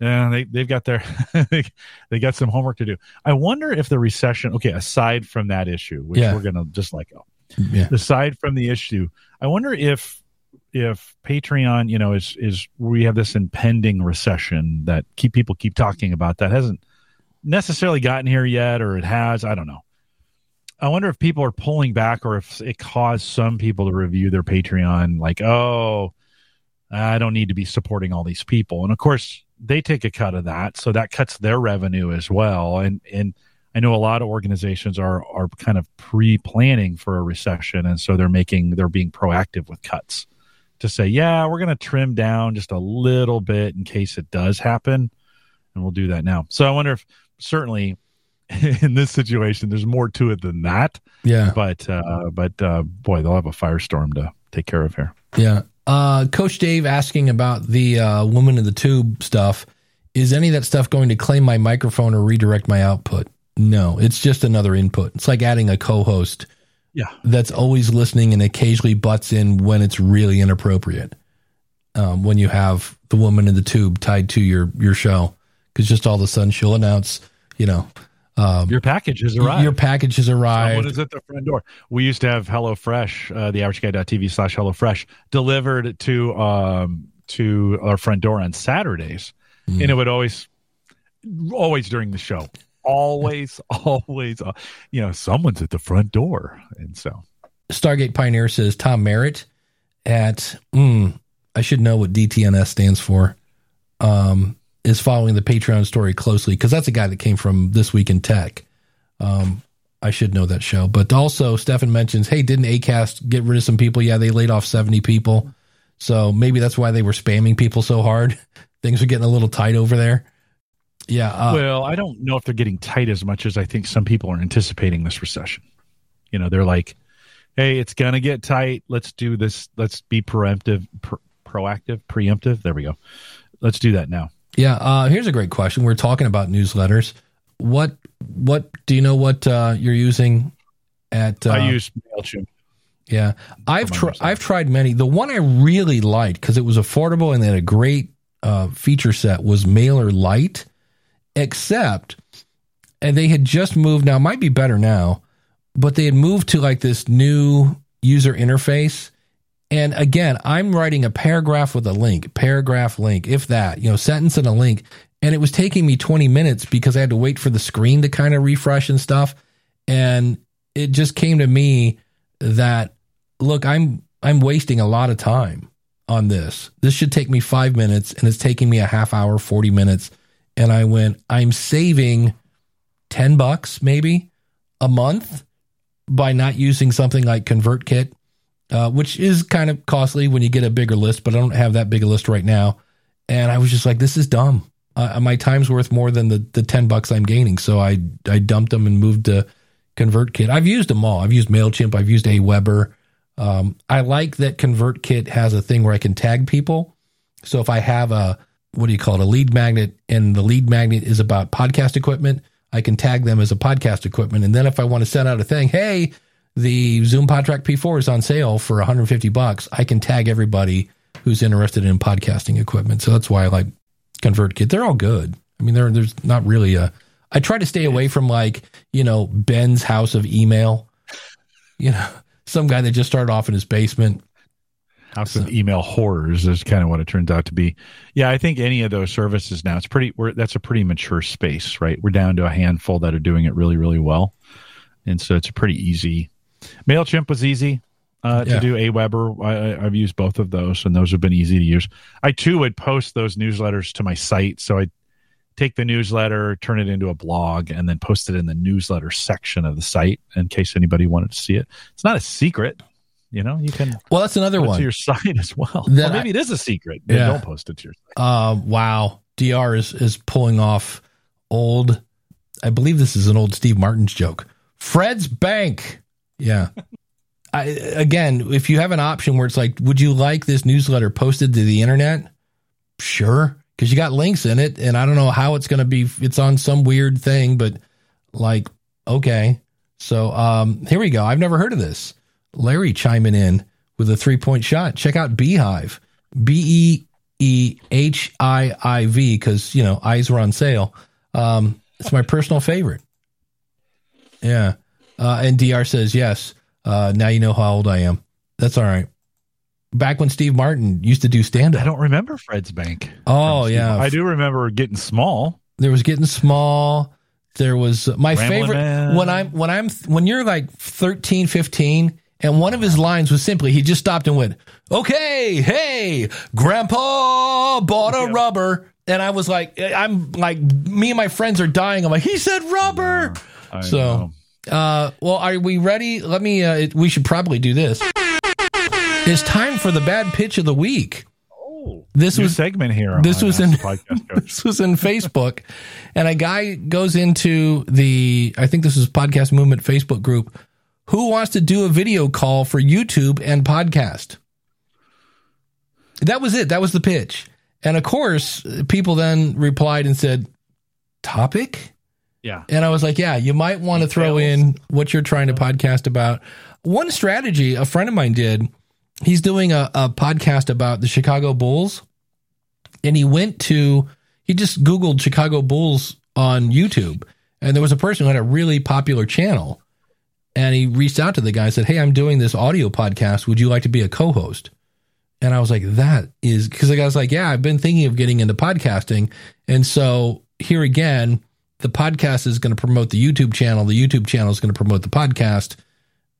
Uh, they they've got their they, they got some homework to do. I wonder if the recession. Okay, aside from that issue, which Yeah. we're gonna just let go. Yeah. Aside from the issue, I wonder if if Patreon, you know, is is we have this impending recession that keep people keep talking about that hasn't necessarily gotten here yet, or it has. I don't know. I wonder if people are pulling back, or if it caused some people to review their Patreon, like, oh, I don't need to be supporting all these people, and of course they take a cut of that, so that cuts their revenue as well, and and. I know a lot of organizations are are kind of pre-planning for a recession, and so they're making they're being proactive with cuts to say, yeah, we're going to trim down just a little bit in case it does happen, and we'll do that now. So I wonder if certainly in this situation there's more to it than that, Yeah. but uh, but uh, boy, they'll have a firestorm to take care of here. Yeah. Uh, Coach Dave asking about the uh, woman in the tube stuff. Is any of that stuff going to claim my microphone or redirect my output? No, it's just another input. It's like adding a co host Yeah, that's always listening and occasionally butts in when it's really inappropriate. Um, when you have the woman in the tube tied to your, your show, because just all of a sudden she'll announce, you know, um, your package has arrived. your package has arrived. Someone is at the front door. We used to have HelloFresh, uh, the averageguy.tv slash HelloFresh, delivered to um, to our front door on Saturdays. Mm. And it would always, always during the show, always, always, uh, you know, someone's at the front door. And so, Stargate Pioneer says Tom Merritt at mm, I should know what DTNS stands for. Um, is following the Patreon story closely because that's a guy that came from This Week in Tech. Um, I should know that show, but also Stefan mentions, hey, didn't Acast get rid of some people? Yeah, they laid off seventy people, so maybe that's why they were spamming people so hard. Things are getting a little tight over there. Yeah, uh, well, I don't know if they're getting tight as much as I think some people are anticipating this recession. You know, they're like, hey, it's going to get tight. Let's do this. Let's be preemptive, pr- proactive, preemptive. There we go. Let's do that now. Yeah, uh, here's a great question. We're talking about newsletters. What what do you know what uh, you're using at? Uh, I use MailChimp. yeah. I've tried. I've tried many. The one I really liked because it was affordable and they had a great uh, feature set was MailerLite, except and they had just moved. Now it might be better now, but they had moved to like this new user interface. And again, I'm writing a paragraph with a link, paragraph link, if that, you know, sentence and a link. And it was taking me 20 minutes because I had to wait for the screen to kind of refresh and stuff. And it just came to me that look, I'm I'm wasting a lot of time on this. This should take me 5 minutes and it's taking me a half hour, 40 minutes. And I went, I'm saving 10 bucks maybe a month by not using something like ConvertKit uh, which is kind of costly when you get a bigger list, but I don't have that big a list right now. And I was just like, this is dumb. Uh, my time's worth more than the, the 10 bucks I'm gaining. So I, I dumped them and moved to ConvertKit. I've used them all. I've used MailChimp. I've used Aweber. Um, I like that ConvertKit has a thing where I can tag people. So if I have a, what do you call it, a lead magnet, and the lead magnet is about podcast equipment, I can tag them as a podcast equipment. And then if I want to send out a thing, hey, the Zoom PodTrack P4 is on sale for 150 bucks. I can tag everybody who's interested in podcasting equipment. So that's why I like ConvertKit. They're all good. I mean, there's not really a, I try to stay away from like, you know, Ben's house of email. You know, some guy that just started off in his basement. House of email horrors is kind of what it turns out to be. Yeah, I think any of those services now, it's pretty. We're, that's a pretty mature space, right? We're down to a handful that are doing it really, really well, and so it's a pretty easy. Mailchimp was easy uh, Yeah. to do. Aweber, I, I- I've used both of those, and those have been easy to use. I too would post those newsletters to my site, so I take the newsletter, turn it into a blog, and then post it in the newsletter section of the site in case anybody wanted to see it. It's not a secret, you know. You can Well, that's another one. to your site as well. Or maybe it is a secret. Yeah. don't post it to your site. Uh, wow. DR is, is pulling off old, I believe this is an old Steve Martin's joke. Fred's Bank. Yeah. I, again, if you have an option where it's like, would you like this newsletter posted to the internet? Sure. Because you got links in it. And I don't know how it's going to be. It's on some weird thing, but like, okay. So um, here we go. I've never heard of this. Larry chiming in with a three point shot. Check out Beehiiv. B E E H I I V because you know eyes were on sale. Um, it's my personal favorite. Yeah, uh, and Dr says yes. Uh, now you know how old I am. That's all right. Back when Steve Martin used to do stand up. I don't remember Fred's Bank. Oh yeah, I do remember getting small. there was getting small. There was my Ramblin' favorite Man. when I'm when I'm when you're like 13, 15 and one of his lines was simply he just stopped and went, "Okay, hey, grandpa bought a Yeah. rubber." And I was like I'm like me and my friends are dying. I'm like, "He said rubber." I So, know. Uh well, are we ready? Let me uh we should probably do this. It's time for the bad pitch of the week. oh, This was segment here. this was in- podcast this was in Facebook, and a guy goes into the I think this is podcast movement Facebook group. Who wants to do a video call for YouTube and podcast? That was it. That was the pitch. And of course, people then replied and said, "Topic." Yeah. And I was like, yeah, you might want to throw in what you're trying to podcast about. One strategy a friend of mine did, he's doing a, a podcast about the Chicago Bulls. And he went to, he just Googled Chicago Bulls on YouTube. And there was a person who had a really popular channel. And he reached out to the guy and said, Hey, I'm doing this audio podcast. Would you like to be a co host? And I was like, that is because the guy's like, yeah, I've been thinking of getting into podcasting. And so here again, the podcast is going to promote the YouTube channel. The YouTube channel is going to promote the podcast.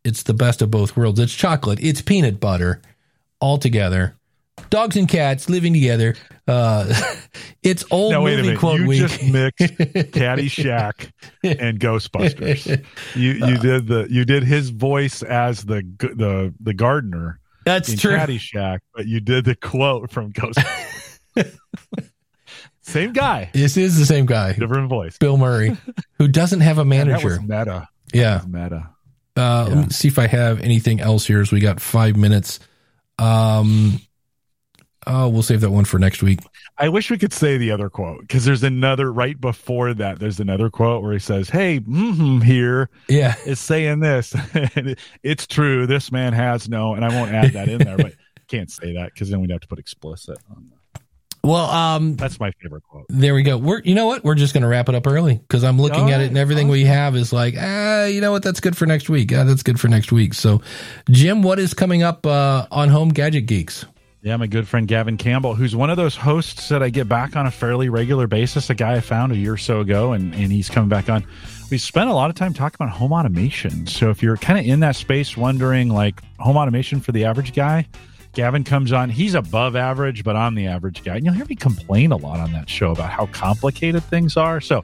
It's the best of both worlds. It's chocolate. It's peanut butter all together. Dogs and cats living together. Uh, it's old Now wait a movie minute. quote You week. just mixed Caddyshack and Ghostbusters. You you did the you did his voice as the the the gardener That's in true. Caddyshack, but you did the quote from Ghostbusters. Same guy, This is the same guy, different voice. Bill Murray, who doesn't have a Man, that manager. was meta. yeah. That was meta. Uh, Let Yeah. me see if I have anything else here. As we got five minutes. Um, oh, we'll save that one for next week. I wish we could say the other quote because there's another right before that. There's another quote where he says, "Hey, mm here Yeah, is saying this. it's true. This man has no." And I won't add that in there, but can't say that because then we'd have to put explicit. on that. Well, um, That's my favorite quote. there we go. We're you know what? We're just going to wrap it up early because I'm looking All at it and everything we have is like, ah, you know what? That's good for next week. Ah, that's good for next week. So, Jim, what is coming up uh, on Home Gadget Geeks? Yeah, my good friend Gavin Campbell, who's one of those hosts that I get back on a fairly regular basis, a guy I found a year or so ago, and, and he's coming back on. We spent a lot of time talking about home automation. So if you're kind of in that space wondering, like, home automation for the average guy, Gavin comes on. He's above average, but I'm the average guy. And you'll hear me complain a lot on that show about how complicated things are. So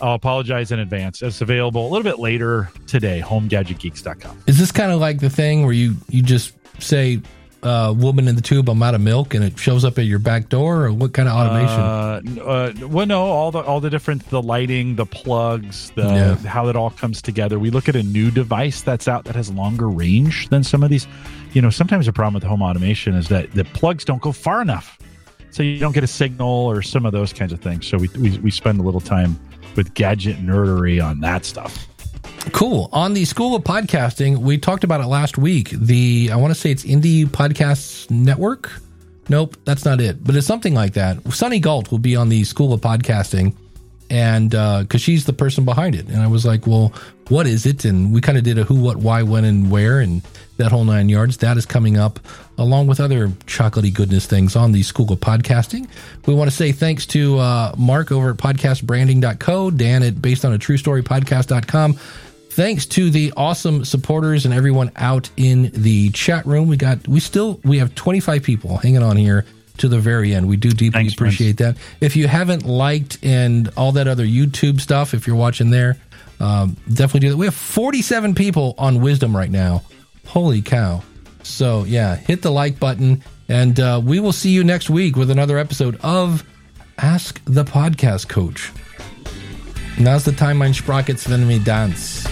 I'll apologize in advance. It's available a little bit later today, homegadgetgeeks.com. Is this kind of like the thing where you you just say, uh, "Woman in the tube, I'm out of milk," and it shows up at your back door, or what kind of automation? Uh, uh, well, no, all the all the different the lighting, the plugs, the Yeah. how it all comes together. We look at a new device that's out that has longer range than some of these. You know, sometimes the problem with home automation is that the plugs don't go far enough, so you don't get a signal or some of those kinds of things. So we we, we spend a little time with gadget nerdery on that stuff. Cool. On the School of Podcasting, we talked about it last week. The I want to say it's Indie Podcasts Network. Nope, that's not it, but it's something like that. Sunny Gault will be on the School of Podcasting, and because she's the person behind it. And I was like, well, what is it? And we kind of did a who, what, why, when, and where, and that whole nine yards. That is coming up along with other chocolatey goodness things on the School of Podcasting. We want to say thanks to uh, Mark over at podcastbranding.co, Dan at based on a true story podcast.com. Thanks to the awesome supporters and everyone out in the chat room. We got, we still, we have 25 people hanging on here to the very end. We do deeply Thanks, appreciate that. If you haven't liked and all that other YouTube stuff, if you're watching there, um, definitely do that. We have 47 people on Wisdom right now. Holy cow. So, yeah, hit the like button, and uh, we will see you next week with another episode of Ask the Podcast Coach. Now's the time mein Sprockets wenn wir dance.